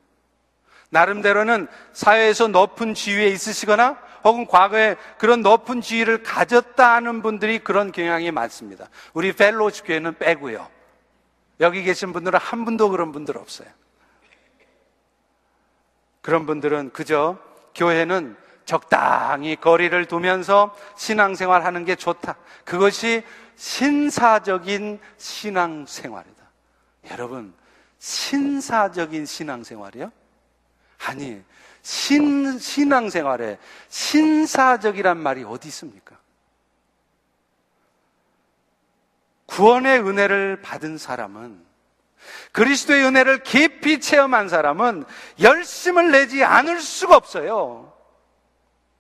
나름대로는 사회에서 높은 지위에 있으시거나 혹은 과거에 그런 높은 지위를 가졌다 하는 분들이 그런 경향이 많습니다. 우리 펠로시 교회는 빼고요. 여기 계신 분들은 한 분도 그런 분들 없어요. 그런 분들은 그저 교회는 적당히 거리를 두면서 신앙생활 하는 게 좋다. 그것이 신사적인 신앙생활이다. 여러분, 신사적인 신앙생활이요? 아니, 신, 신앙생활에 신사적이란 말이 어디 있습니까? 구원의 은혜를 받은 사람은 그리스도의 은혜를 깊이 체험한 사람은 열심을 내지 않을 수가 없어요.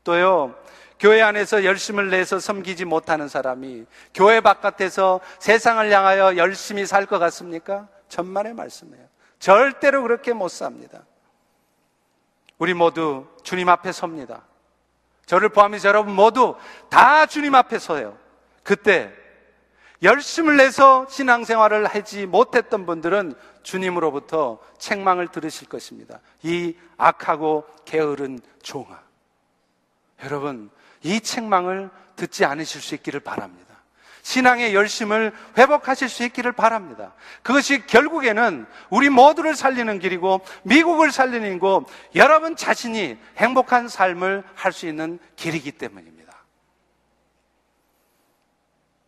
또요, 교회 안에서 열심을 내서 섬기지 못하는 사람이 교회 바깥에서 세상을 향하여 열심히 살 것 같습니까? 천만의 말씀이에요. 절대로 그렇게 못 삽니다. 우리 모두 주님 앞에 섭니다. 저를 포함해서 여러분 모두 다 주님 앞에 서요. 그때 열심을 내서 신앙생활을 하지 못했던 분들은 주님으로부터 책망을 들으실 것입니다. 이 악하고 게으른 종아. 여러분, 이 책망을 듣지 않으실 수 있기를 바랍니다. 신앙의 열심을 회복하실 수 있기를 바랍니다. 그것이 결국에는 우리 모두를 살리는 길이고 미국을 살리는 고 여러분 자신이 행복한 삶을 할 수 있는 길이기 때문입니다.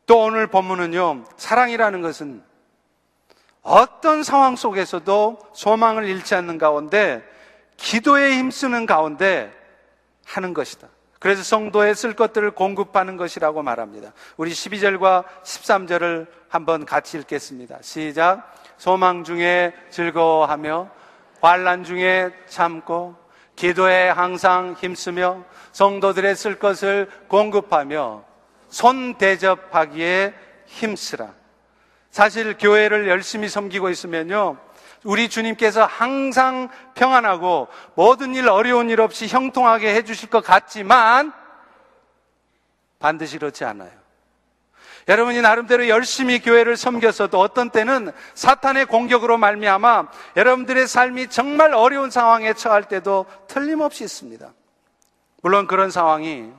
또 오늘 본문은요, 사랑이라는 것은 어떤 상황 속에서도 소망을 잃지 않는 가운데 기도에 힘쓰는 가운데 하는 것이다. 그래서 성도에 쓸 것들을 공급하는 것이라고 말합니다. 우리 12절과 13절을 한번 같이 읽겠습니다. 시작. 소망 중에 즐거워하며 환란 중에 참고 기도에 항상 힘쓰며 성도들의 쓸 것을 공급하며 손 대접하기에 힘쓰라. 사실 교회를 열심히 섬기고 있으면요. 우리 주님께서 항상 평안하고 모든 일 어려운 일 없이 형통하게 해주실 것 같지만 반드시 그렇지 않아요. 여러분이 나름대로 열심히 교회를 섬겼어도 어떤 때는 사탄의 공격으로 말미암아 여러분들의 삶이 정말 어려운 상황에 처할 때도 틀림없이 있습니다. 물론 그런 상황이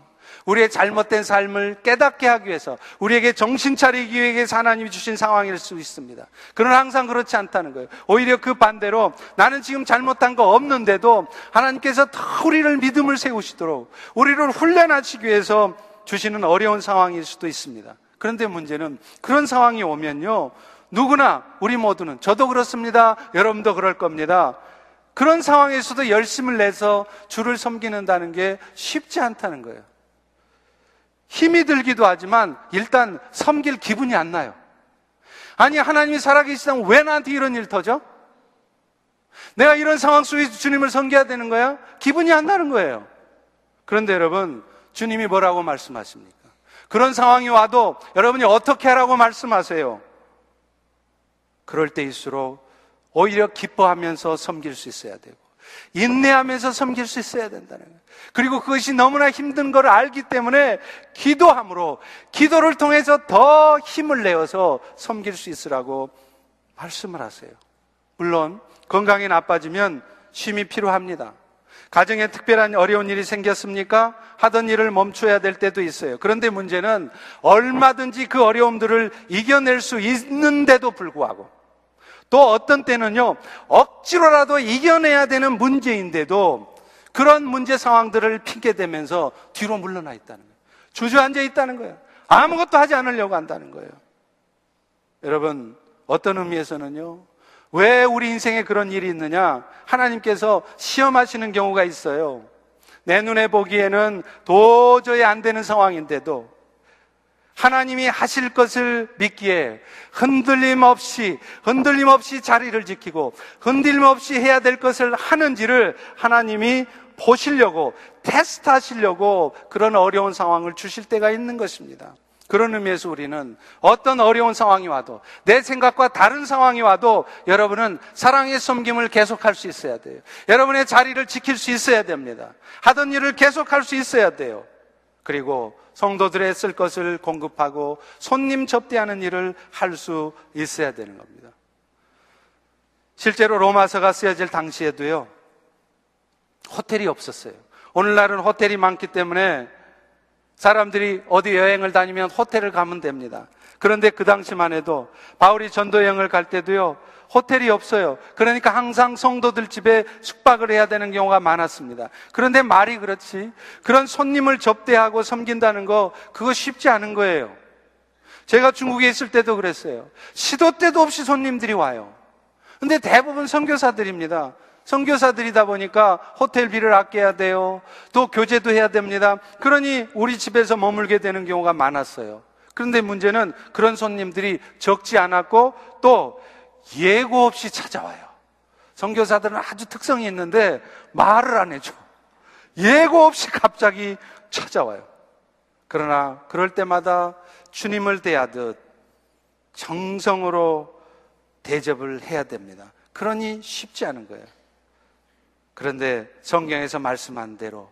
우리의 잘못된 삶을 깨닫게 하기 위해서 우리에게 정신 차리기 위해서 하나님이 주신 상황일 수 있습니다. 그러나 항상 그렇지 않다는 거예요. 오히려 그 반대로 나는 지금 잘못한 거 없는데도 하나님께서 더 우리를 믿음을 세우시도록 우리를 훈련하시기 위해서 주시는 어려운 상황일 수도 있습니다. 그런데 문제는 그런 상황이 오면요. 누구나 우리 모두는 저도 그렇습니다. 여러분도 그럴 겁니다. 그런 상황에서도 열심을 내서 주를 섬기는다는 게 쉽지 않다는 거예요. 힘이 들기도 하지만 일단 섬길 기분이 안 나요. 아니, 하나님이 살아계시다면 왜 나한테 이런 일 터져? 내가 이런 상황 속에서 주님을 섬겨야 되는 거야? 기분이 안 나는 거예요. 그런데 여러분, 주님이 뭐라고 말씀하십니까? 그런 상황이 와도 여러분이 어떻게 하라고 말씀하세요? 그럴 때일수록 오히려 기뻐하면서 섬길 수 있어야 되고, 인내하면서 섬길 수 있어야 된다는 거예요. 그리고 그것이 너무나 힘든 걸 알기 때문에 기도함으로 기도를 통해서 더 힘을 내어서 섬길 수 있으라고 말씀을 하세요. 물론 건강이 나빠지면 쉼이 필요합니다. 가정에 특별한 어려운 일이 생겼습니까? 하던 일을 멈춰야 될 때도 있어요. 그런데 문제는 얼마든지 그 어려움들을 이겨낼 수 있는데도 불구하고 또 어떤 때는요, 억지로라도 이겨내야 되는 문제인데도 그런 문제 상황들을 핑계대면서 뒤로 물러나 있다는 거예요. 주저앉아 있다는 거예요. 아무것도 하지 않으려고 한다는 거예요. 여러분, 어떤 의미에서는요, 왜 우리 인생에 그런 일이 있느냐? 하나님께서 시험하시는 경우가 있어요. 내 눈에 보기에는 도저히 안 되는 상황인데도 하나님이 하실 것을 믿기에 흔들림 없이, 흔들림 없이 자리를 지키고 흔들림 없이 해야 될 것을 하는지를 하나님이 보시려고 테스트 하시려고 그런 어려운 상황을 주실 때가 있는 것입니다. 그런 의미에서 우리는 어떤 어려운 상황이 와도 내 생각과 다른 상황이 와도 여러분은 사랑의 섬김을 계속할 수 있어야 돼요. 여러분의 자리를 지킬 수 있어야 됩니다. 하던 일을 계속할 수 있어야 돼요. 그리고 성도들의 쓸 것을 공급하고 손님 접대하는 일을 할 수 있어야 되는 겁니다. 실제로 로마서가 쓰여질 당시에도요, 호텔이 없었어요. 오늘날은 호텔이 많기 때문에 사람들이 어디 여행을 다니면 호텔을 가면 됩니다. 그런데 그 당시만 해도 바울이 전도 여행을 갈 때도요, 호텔이 없어요. 그러니까 항상 성도들 집에 숙박을 해야 되는 경우가 많았습니다. 그런데 말이 그렇지. 그런 손님을 접대하고 섬긴다는 거, 그거 쉽지 않은 거예요. 제가 중국에 있을 때도 그랬어요. 시도 때도 없이 손님들이 와요. 근데 대부분 선교사들입니다. 선교사들이다 보니까 호텔비를 아껴야 돼요. 또 교제도 해야 됩니다. 그러니 우리 집에서 머물게 되는 경우가 많았어요. 그런데 문제는 그런 손님들이 적지 않았고 또 예고 없이 찾아와요. 선교사들은 아주 특성이 있는데 말을 안 해줘. 예고 없이 갑자기 찾아와요. 그러나 그럴 때마다 주님을 대하듯 정성으로 대접을 해야 됩니다. 그러니 쉽지 않은 거예요. 그런데 성경에서 말씀한 대로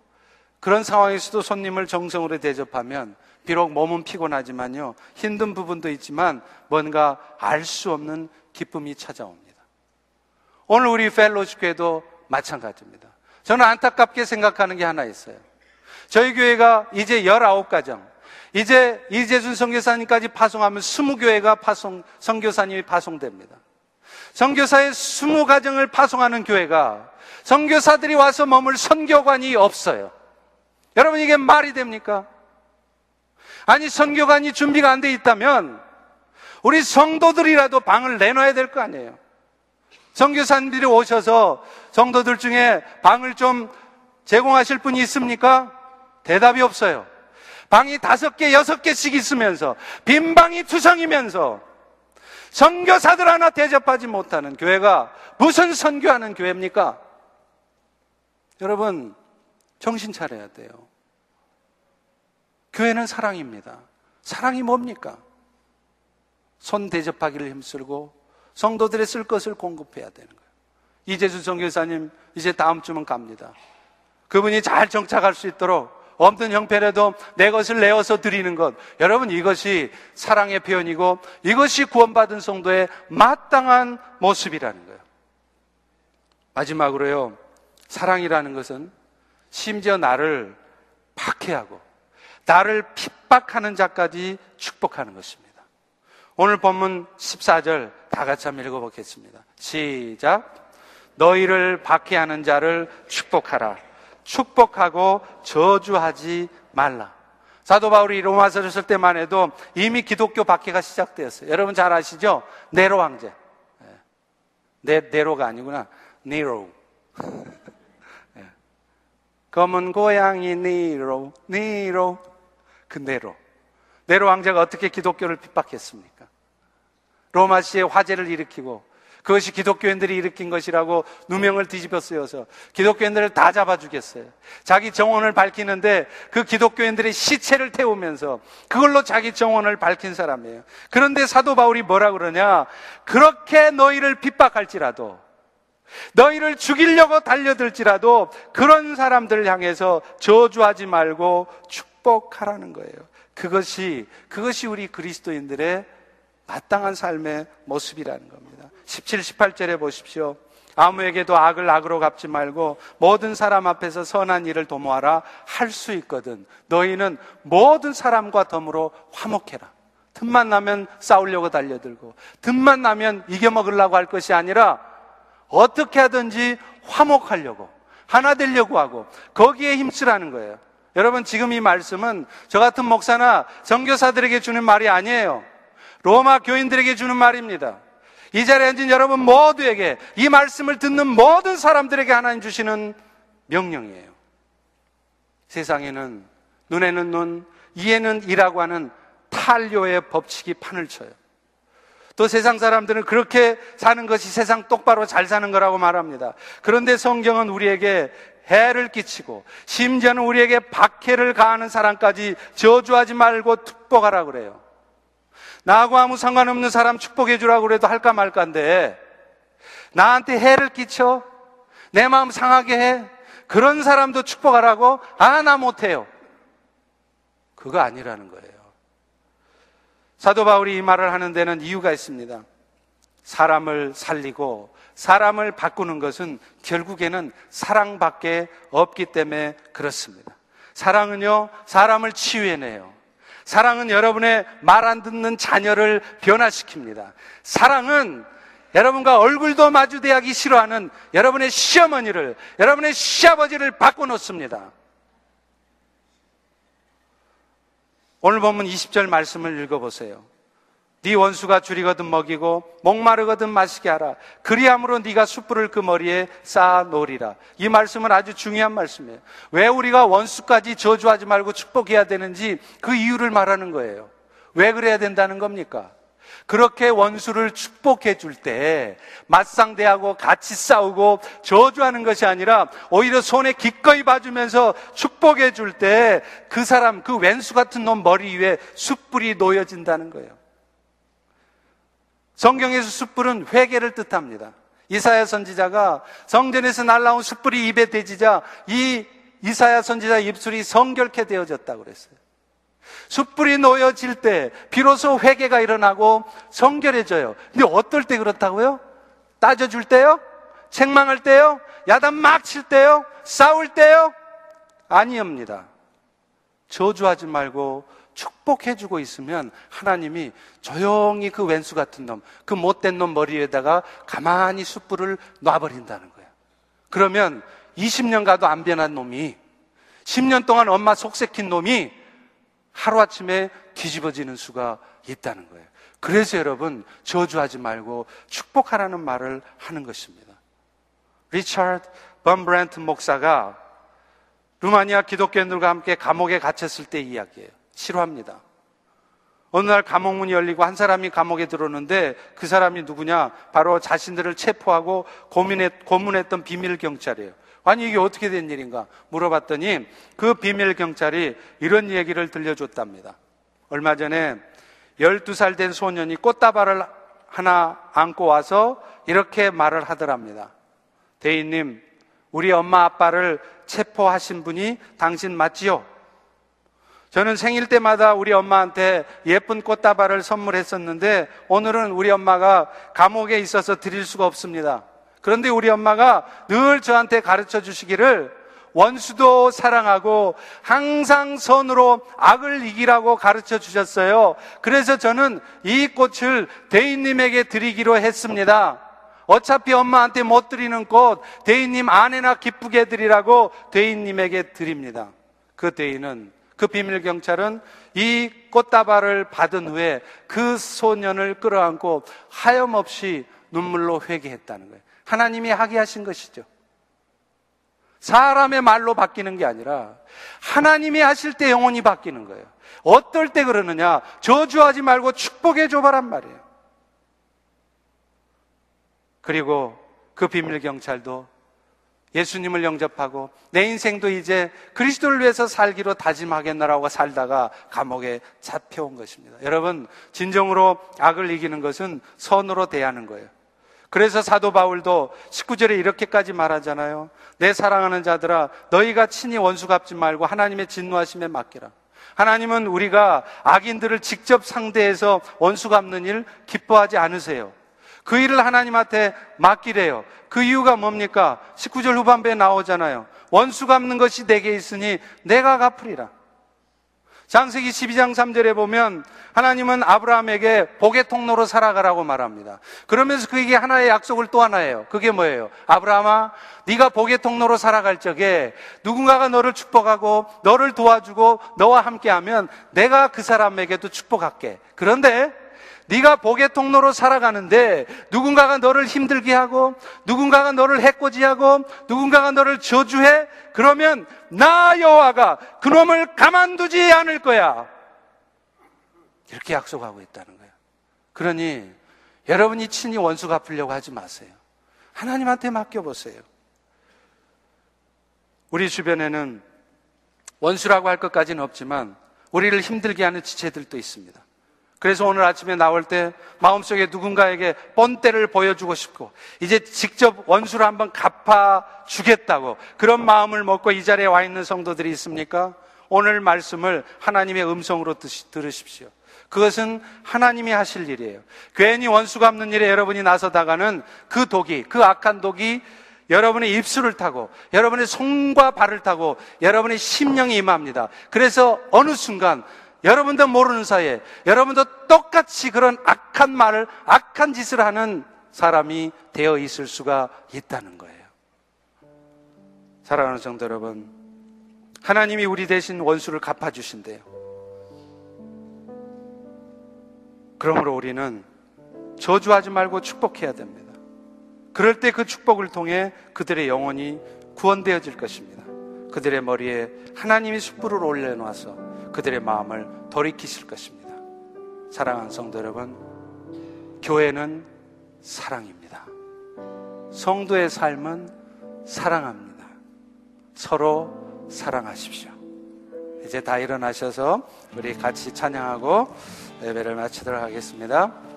그런 상황에서도 손님을 정성으로 대접하면 비록 몸은 피곤하지만요. 힘든 부분도 있지만 뭔가 알 수 없는 기쁨이 찾아옵니다. 오늘 우리 펠로시교회도 마찬가지입니다. 저는 안타깝게 생각하는 게 하나 있어요. 저희 교회가 이제 19가정, 이제 이재준 선교사님까지 파송하면 20교회가 파송, 선교사님이 파송됩니다. 선교사의 20가정을 파송하는 교회가 선교사들이 와서 머물 선교관이 없어요. 여러분 이게 말이 됩니까? 아니 선교관이 준비가 안 돼 있다면 우리 성도들이라도 방을 내놔야 될 거 아니에요. 선교사님들이 오셔서 성도들 중에 방을 좀 제공하실 분이 있습니까? 대답이 없어요. 방이 다섯 개, 여섯 개씩 있으면서 빈 방이 투성이면서 선교사들 하나 대접하지 못하는 교회가 무슨 선교하는 교회입니까? 여러분 정신 차려야 돼요. 교회는 사랑입니다. 사랑이 뭡니까? 손 대접하기를 힘쓰고 성도들의 쓸 것을 공급해야 되는 거예요. 이재수 선교사님 이제 다음 주면 갑니다. 그분이 잘 정착할 수 있도록 없는 형편에도 내 것을 내어서 드리는 것. 여러분 이것이 사랑의 표현이고 이것이 구원받은 성도의 마땅한 모습이라는 거예요. 마지막으로요. 사랑이라는 것은 심지어 나를 박해하고 나를 핍박하는 자까지 축복하는 것입니다. 오늘 본문 14절 다 같이 한번 읽어보겠습니다. 시작. 너희를 박해하는 자를 축복하라. 축복하고 저주하지 말라. 사도 바울이 로마서를 쓸 때만 해도 이미 기독교 박해가 시작되었어요. 여러분 잘 아시죠? 네로 황제. 예. 네, 네로가 아니구나. 네로. 예. 검은 고양이 네로, 네로. 그 네로. 네로 황제가 어떻게 기독교를 핍박했습니까? 로마시의 화재를 일으키고 그것이 기독교인들이 일으킨 것이라고 누명을 뒤집어 쓰여서 기독교인들을 다 잡아 주겠어요. 자기 정원을 밝히는데 그 기독교인들의 시체를 태우면서 그걸로 자기 정원을 밝힌 사람이에요. 그런데 사도 바울이 뭐라 그러냐? 그렇게 너희를 핍박할지라도 너희를 죽이려고 달려들지라도 그런 사람들을 향해서 저주하지 말고 축복하라는 거예요. 그것이 그것이 우리 그리스도인들의 마땅한 삶의 모습이라는 겁니다. 17, 18절에 보십시오. 아무에게도 악을 악으로 갚지 말고 모든 사람 앞에서 선한 일을 도모하라 할 수 있거든. 너희는 모든 사람과 덤으로 화목해라. 틈만 나면 싸우려고 달려들고 틈만 나면 이겨먹으려고 할 것이 아니라 어떻게 하든지 화목하려고 하나 되려고 하고 거기에 힘쓰라는 거예요. 여러분 지금 이 말씀은 저 같은 목사나 정교사들에게 주는 말이 아니에요. 로마 교인들에게 주는 말입니다. 이 자리에 앉은 여러분 모두에게 이 말씀을 듣는 모든 사람들에게 하나님 주시는 명령이에요. 세상에는 눈에는 눈, 이에는 이라고 하는 탄료의 법칙이 판을 쳐요. 또 세상 사람들은 그렇게 사는 것이 세상 똑바로 잘 사는 거라고 말합니다. 그런데 성경은 우리에게 해를 끼치고 심지어는 우리에게 박해를 가하는 사람까지 저주하지 말고 특복하라 그래요. 나하고 아무 상관없는 사람 축복해 주라고 그래도 할까 말까인데 나한테 해를 끼쳐? 내 마음 상하게 해? 그런 사람도 축복하라고? 아 나 못해요. 그거 아니라는 거예요. 사도 바울이 이 말을 하는 데는 이유가 있습니다. 사람을 살리고 사람을 바꾸는 것은 결국에는 사랑밖에 없기 때문에 그렇습니다. 사랑은요 사람을 치유해내요 사랑은 여러분의 말 안 듣는 자녀를 변화시킵니다. 사랑은 여러분과 얼굴도 마주대하기 싫어하는 여러분의 시어머니를, 여러분의 시아버지를 바꿔놓습니다. 오늘 보면 20절 말씀을 읽어보세요. 네 원수가 줄이거든 먹이고 목마르거든 마시게 하라. 그리함으로 네가 숯불을 그 머리에 쌓아 놓으리라. 이 말씀은 아주 중요한 말씀이에요. 왜 우리가 원수까지 저주하지 말고 축복해야 되는지 그 이유를 말하는 거예요. 왜 그래야 된다는 겁니까? 그렇게 원수를 축복해 줄 때 맞상대하고 같이 싸우고 저주하는 것이 아니라 오히려 손에 기꺼이 봐주면서 축복해 줄 때 그 사람 그 왼수 같은 놈 머리 위에 숯불이 놓여진다는 거예요. 성경에서 숯불은 회개를 뜻합니다. 이사야 선지자가 성전에서 날라온 숯불이 입에 대지자 이 이사야 선지자 입술이 성결케 되어졌다고 그랬어요. 숯불이 놓여질 때 비로소 회개가 일어나고 성결해져요. 근데 어떨 때 그렇다고요? 따져줄 때요? 책망할 때요? 야단 막 칠 때요? 싸울 때요? 아니옵니다. 저주하지 말고 축복해주고 있으면 하나님이 조용히 그 왼수 같은 놈, 그 못된 놈 머리에다가 가만히 숯불을 놔버린다는 거예요. 그러면 20년 가도 안 변한 놈이 10년 동안 엄마 속색힌 놈이 하루아침에 뒤집어지는 수가 있다는 거예요. 그래서 여러분 저주하지 말고 축복하라는 말을 하는 것입니다. 리차드 범브랜트 목사가 루마니아 기독교인들과 함께 감옥에 갇혔을 때 이야기예요. 싫어합니다. 어느 날 감옥문이 열리고 한 사람이 감옥에 들어오는데 그 사람이 누구냐? 바로 자신들을 체포하고 고민했, 고문했던 비밀 경찰이에요. 아니, 이게 어떻게 된 일인가? 물어봤더니 그 비밀 경찰이 이런 얘기를 들려줬답니다. 얼마 전에 12살 된 소년이 꽃다발을 하나 안고 와서 이렇게 말을 하더랍니다. 대인님, 우리 엄마 아빠를 체포하신 분이 당신 맞지요? 저는 생일 때마다 우리 엄마한테 예쁜 꽃다발을 선물했었는데 오늘은 우리 엄마가 감옥에 있어서 드릴 수가 없습니다. 그런데 우리 엄마가 늘 저한테 가르쳐 주시기를 원수도 사랑하고 항상 선으로 악을 이기라고 가르쳐 주셨어요. 그래서 저는 이 꽃을 대인님에게 드리기로 했습니다. 어차피 엄마한테 못 드리는 꽃 대인님 아내나 기쁘게 드리라고 대인님에게 드립니다. 그 대인은 그 비밀 경찰은 이 꽃다발을 받은 후에 그 소년을 끌어안고 하염없이 눈물로 회개했다는 거예요. 하나님이 하게 하신 것이죠. 사람의 말로 바뀌는 게 아니라 하나님이 하실 때 영혼이 바뀌는 거예요. 어떨 때 그러느냐? 저주하지 말고 축복해 줘봐란 말이에요. 그리고 그 비밀 경찰도 예수님을 영접하고 내 인생도 이제 그리스도를 위해서 살기로 다짐하겠나라고 살다가 감옥에 잡혀온 것입니다. 여러분, 진정으로 악을 이기는 것은 선으로 대하는 거예요. 그래서 사도 바울도 19절에 이렇게까지 말하잖아요. 내 사랑하는 자들아, 너희가 친히 원수 갚지 말고 하나님의 진노하심에 맡기라. 하나님은 우리가 악인들을 직접 상대해서 원수 갚는 일 기뻐하지 않으세요. 그 일을 하나님한테 맡기래요. 그 이유가 뭡니까? 19절 후반부에 나오잖아요. 원수 갚는 것이 내게 있으니 내가 갚으리라. 장세기 12장 3절에 보면 하나님은 아브라함에게 복의 통로로 살아가라고 말합니다. 그러면서 그에게 하나의 약속을 또 하나 해요. 그게 뭐예요? 아브라함아, 네가 복의 통로로 살아갈 적에 누군가가 너를 축복하고 너를 도와주고 너와 함께하면 내가 그 사람에게도 축복할게. 그런데 네가 복의 통로로 살아가는데 누군가가 너를 힘들게 하고 누군가가 너를 해코지하고 누군가가 너를 저주해 그러면 나 여호와가 그놈을 가만두지 않을 거야. 이렇게 약속하고 있다는 거예요. 그러니 여러분이 친히 원수 갚으려고 하지 마세요. 하나님한테 맡겨보세요. 우리 주변에는 원수라고 할 것까지는 없지만 우리를 힘들게 하는 지체들도 있습니다. 그래서 오늘 아침에 나올 때 마음속에 누군가에게 뻔때를 보여주고 싶고 이제 직접 원수를 한번 갚아 주겠다고 그런 마음을 먹고 이 자리에 와 있는 성도들이 있습니까? 오늘 말씀을 하나님의 음성으로 들으십시오. 그것은 하나님이 하실 일이에요. 괜히 원수 갚는 일에 여러분이 나서다가는 그 독이, 그 악한 독이 여러분의 입술을 타고 여러분의 손과 발을 타고 여러분의 심령이 임합니다. 그래서 어느 순간 여러분도 모르는 사이에 여러분도 똑같이 그런 악한 말을, 악한 짓을 하는 사람이 되어 있을 수가 있다는 거예요. 사랑하는 성도 여러분, 하나님이 우리 대신 원수를 갚아주신대요. 그러므로 우리는 저주하지 말고 축복해야 됩니다. 그럴 때 그 축복을 통해 그들의 영혼이 구원되어질 것입니다. 그들의 머리에 하나님이 숯불을 올려놓아서 그들의 마음을 돌이키실 것입니다. 사랑하는 성도 여러분, 교회는 사랑입니다. 성도의 삶은 사랑합니다. 서로 사랑하십시오. 이제 다 일어나셔서 우리 같이 찬양하고 예배를 마치도록 하겠습니다.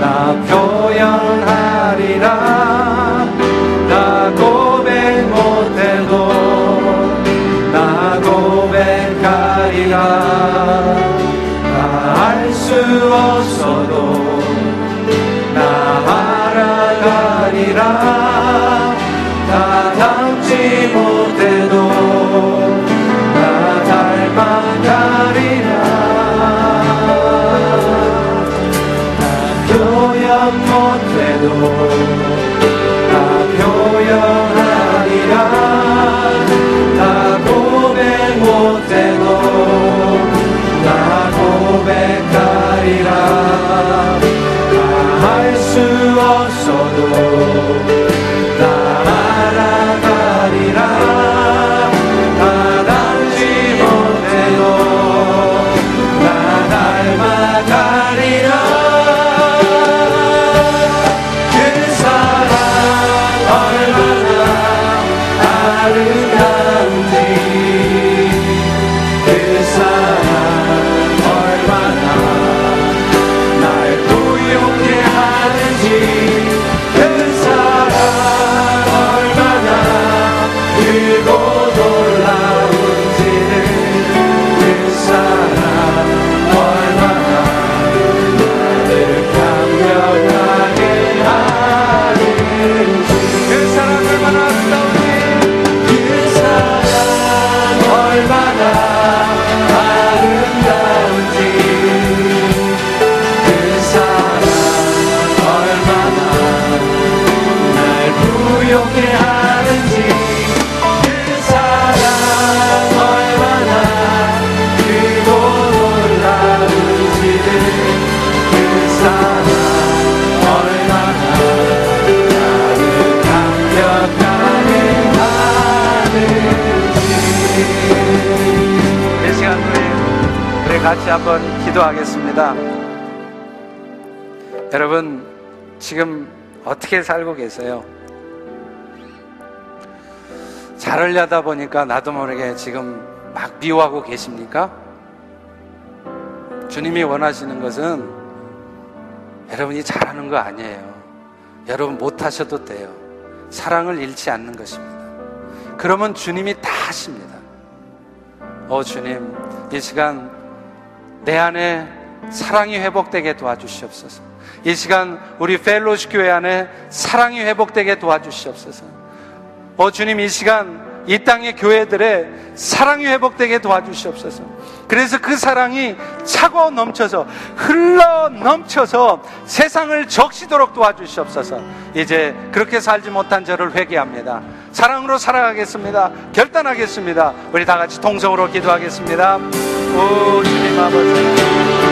나 표현하리라 어떻게 살고 계세요? 잘 하려다 보니까 나도 모르게 지금 막 미워하고 계십니까? 주님이 원하시는 것은 여러분이 잘하는 거 아니에요. 여러분 못하셔도 돼요. 사랑을 잃지 않는 것입니다. 그러면 주님이 다 하십니다. 어, 주님, 이 시간 내 안에 사랑이 회복되게 도와주시옵소서. 이 시간 우리 펠로시 교회 안에 사랑이 회복되게 도와주시옵소서. 어, 주님, 이 시간 이 땅의 교회들의 사랑이 회복되게 도와주시옵소서. 그래서 그 사랑이 차고 넘쳐서 흘러 넘쳐서 세상을 적시도록 도와주시옵소서. 이제 그렇게 살지 못한 저를 회개합니다. 사랑으로 살아가겠습니다. 결단하겠습니다. 우리 다 같이 동성으로 기도하겠습니다. 오 주님 아버지.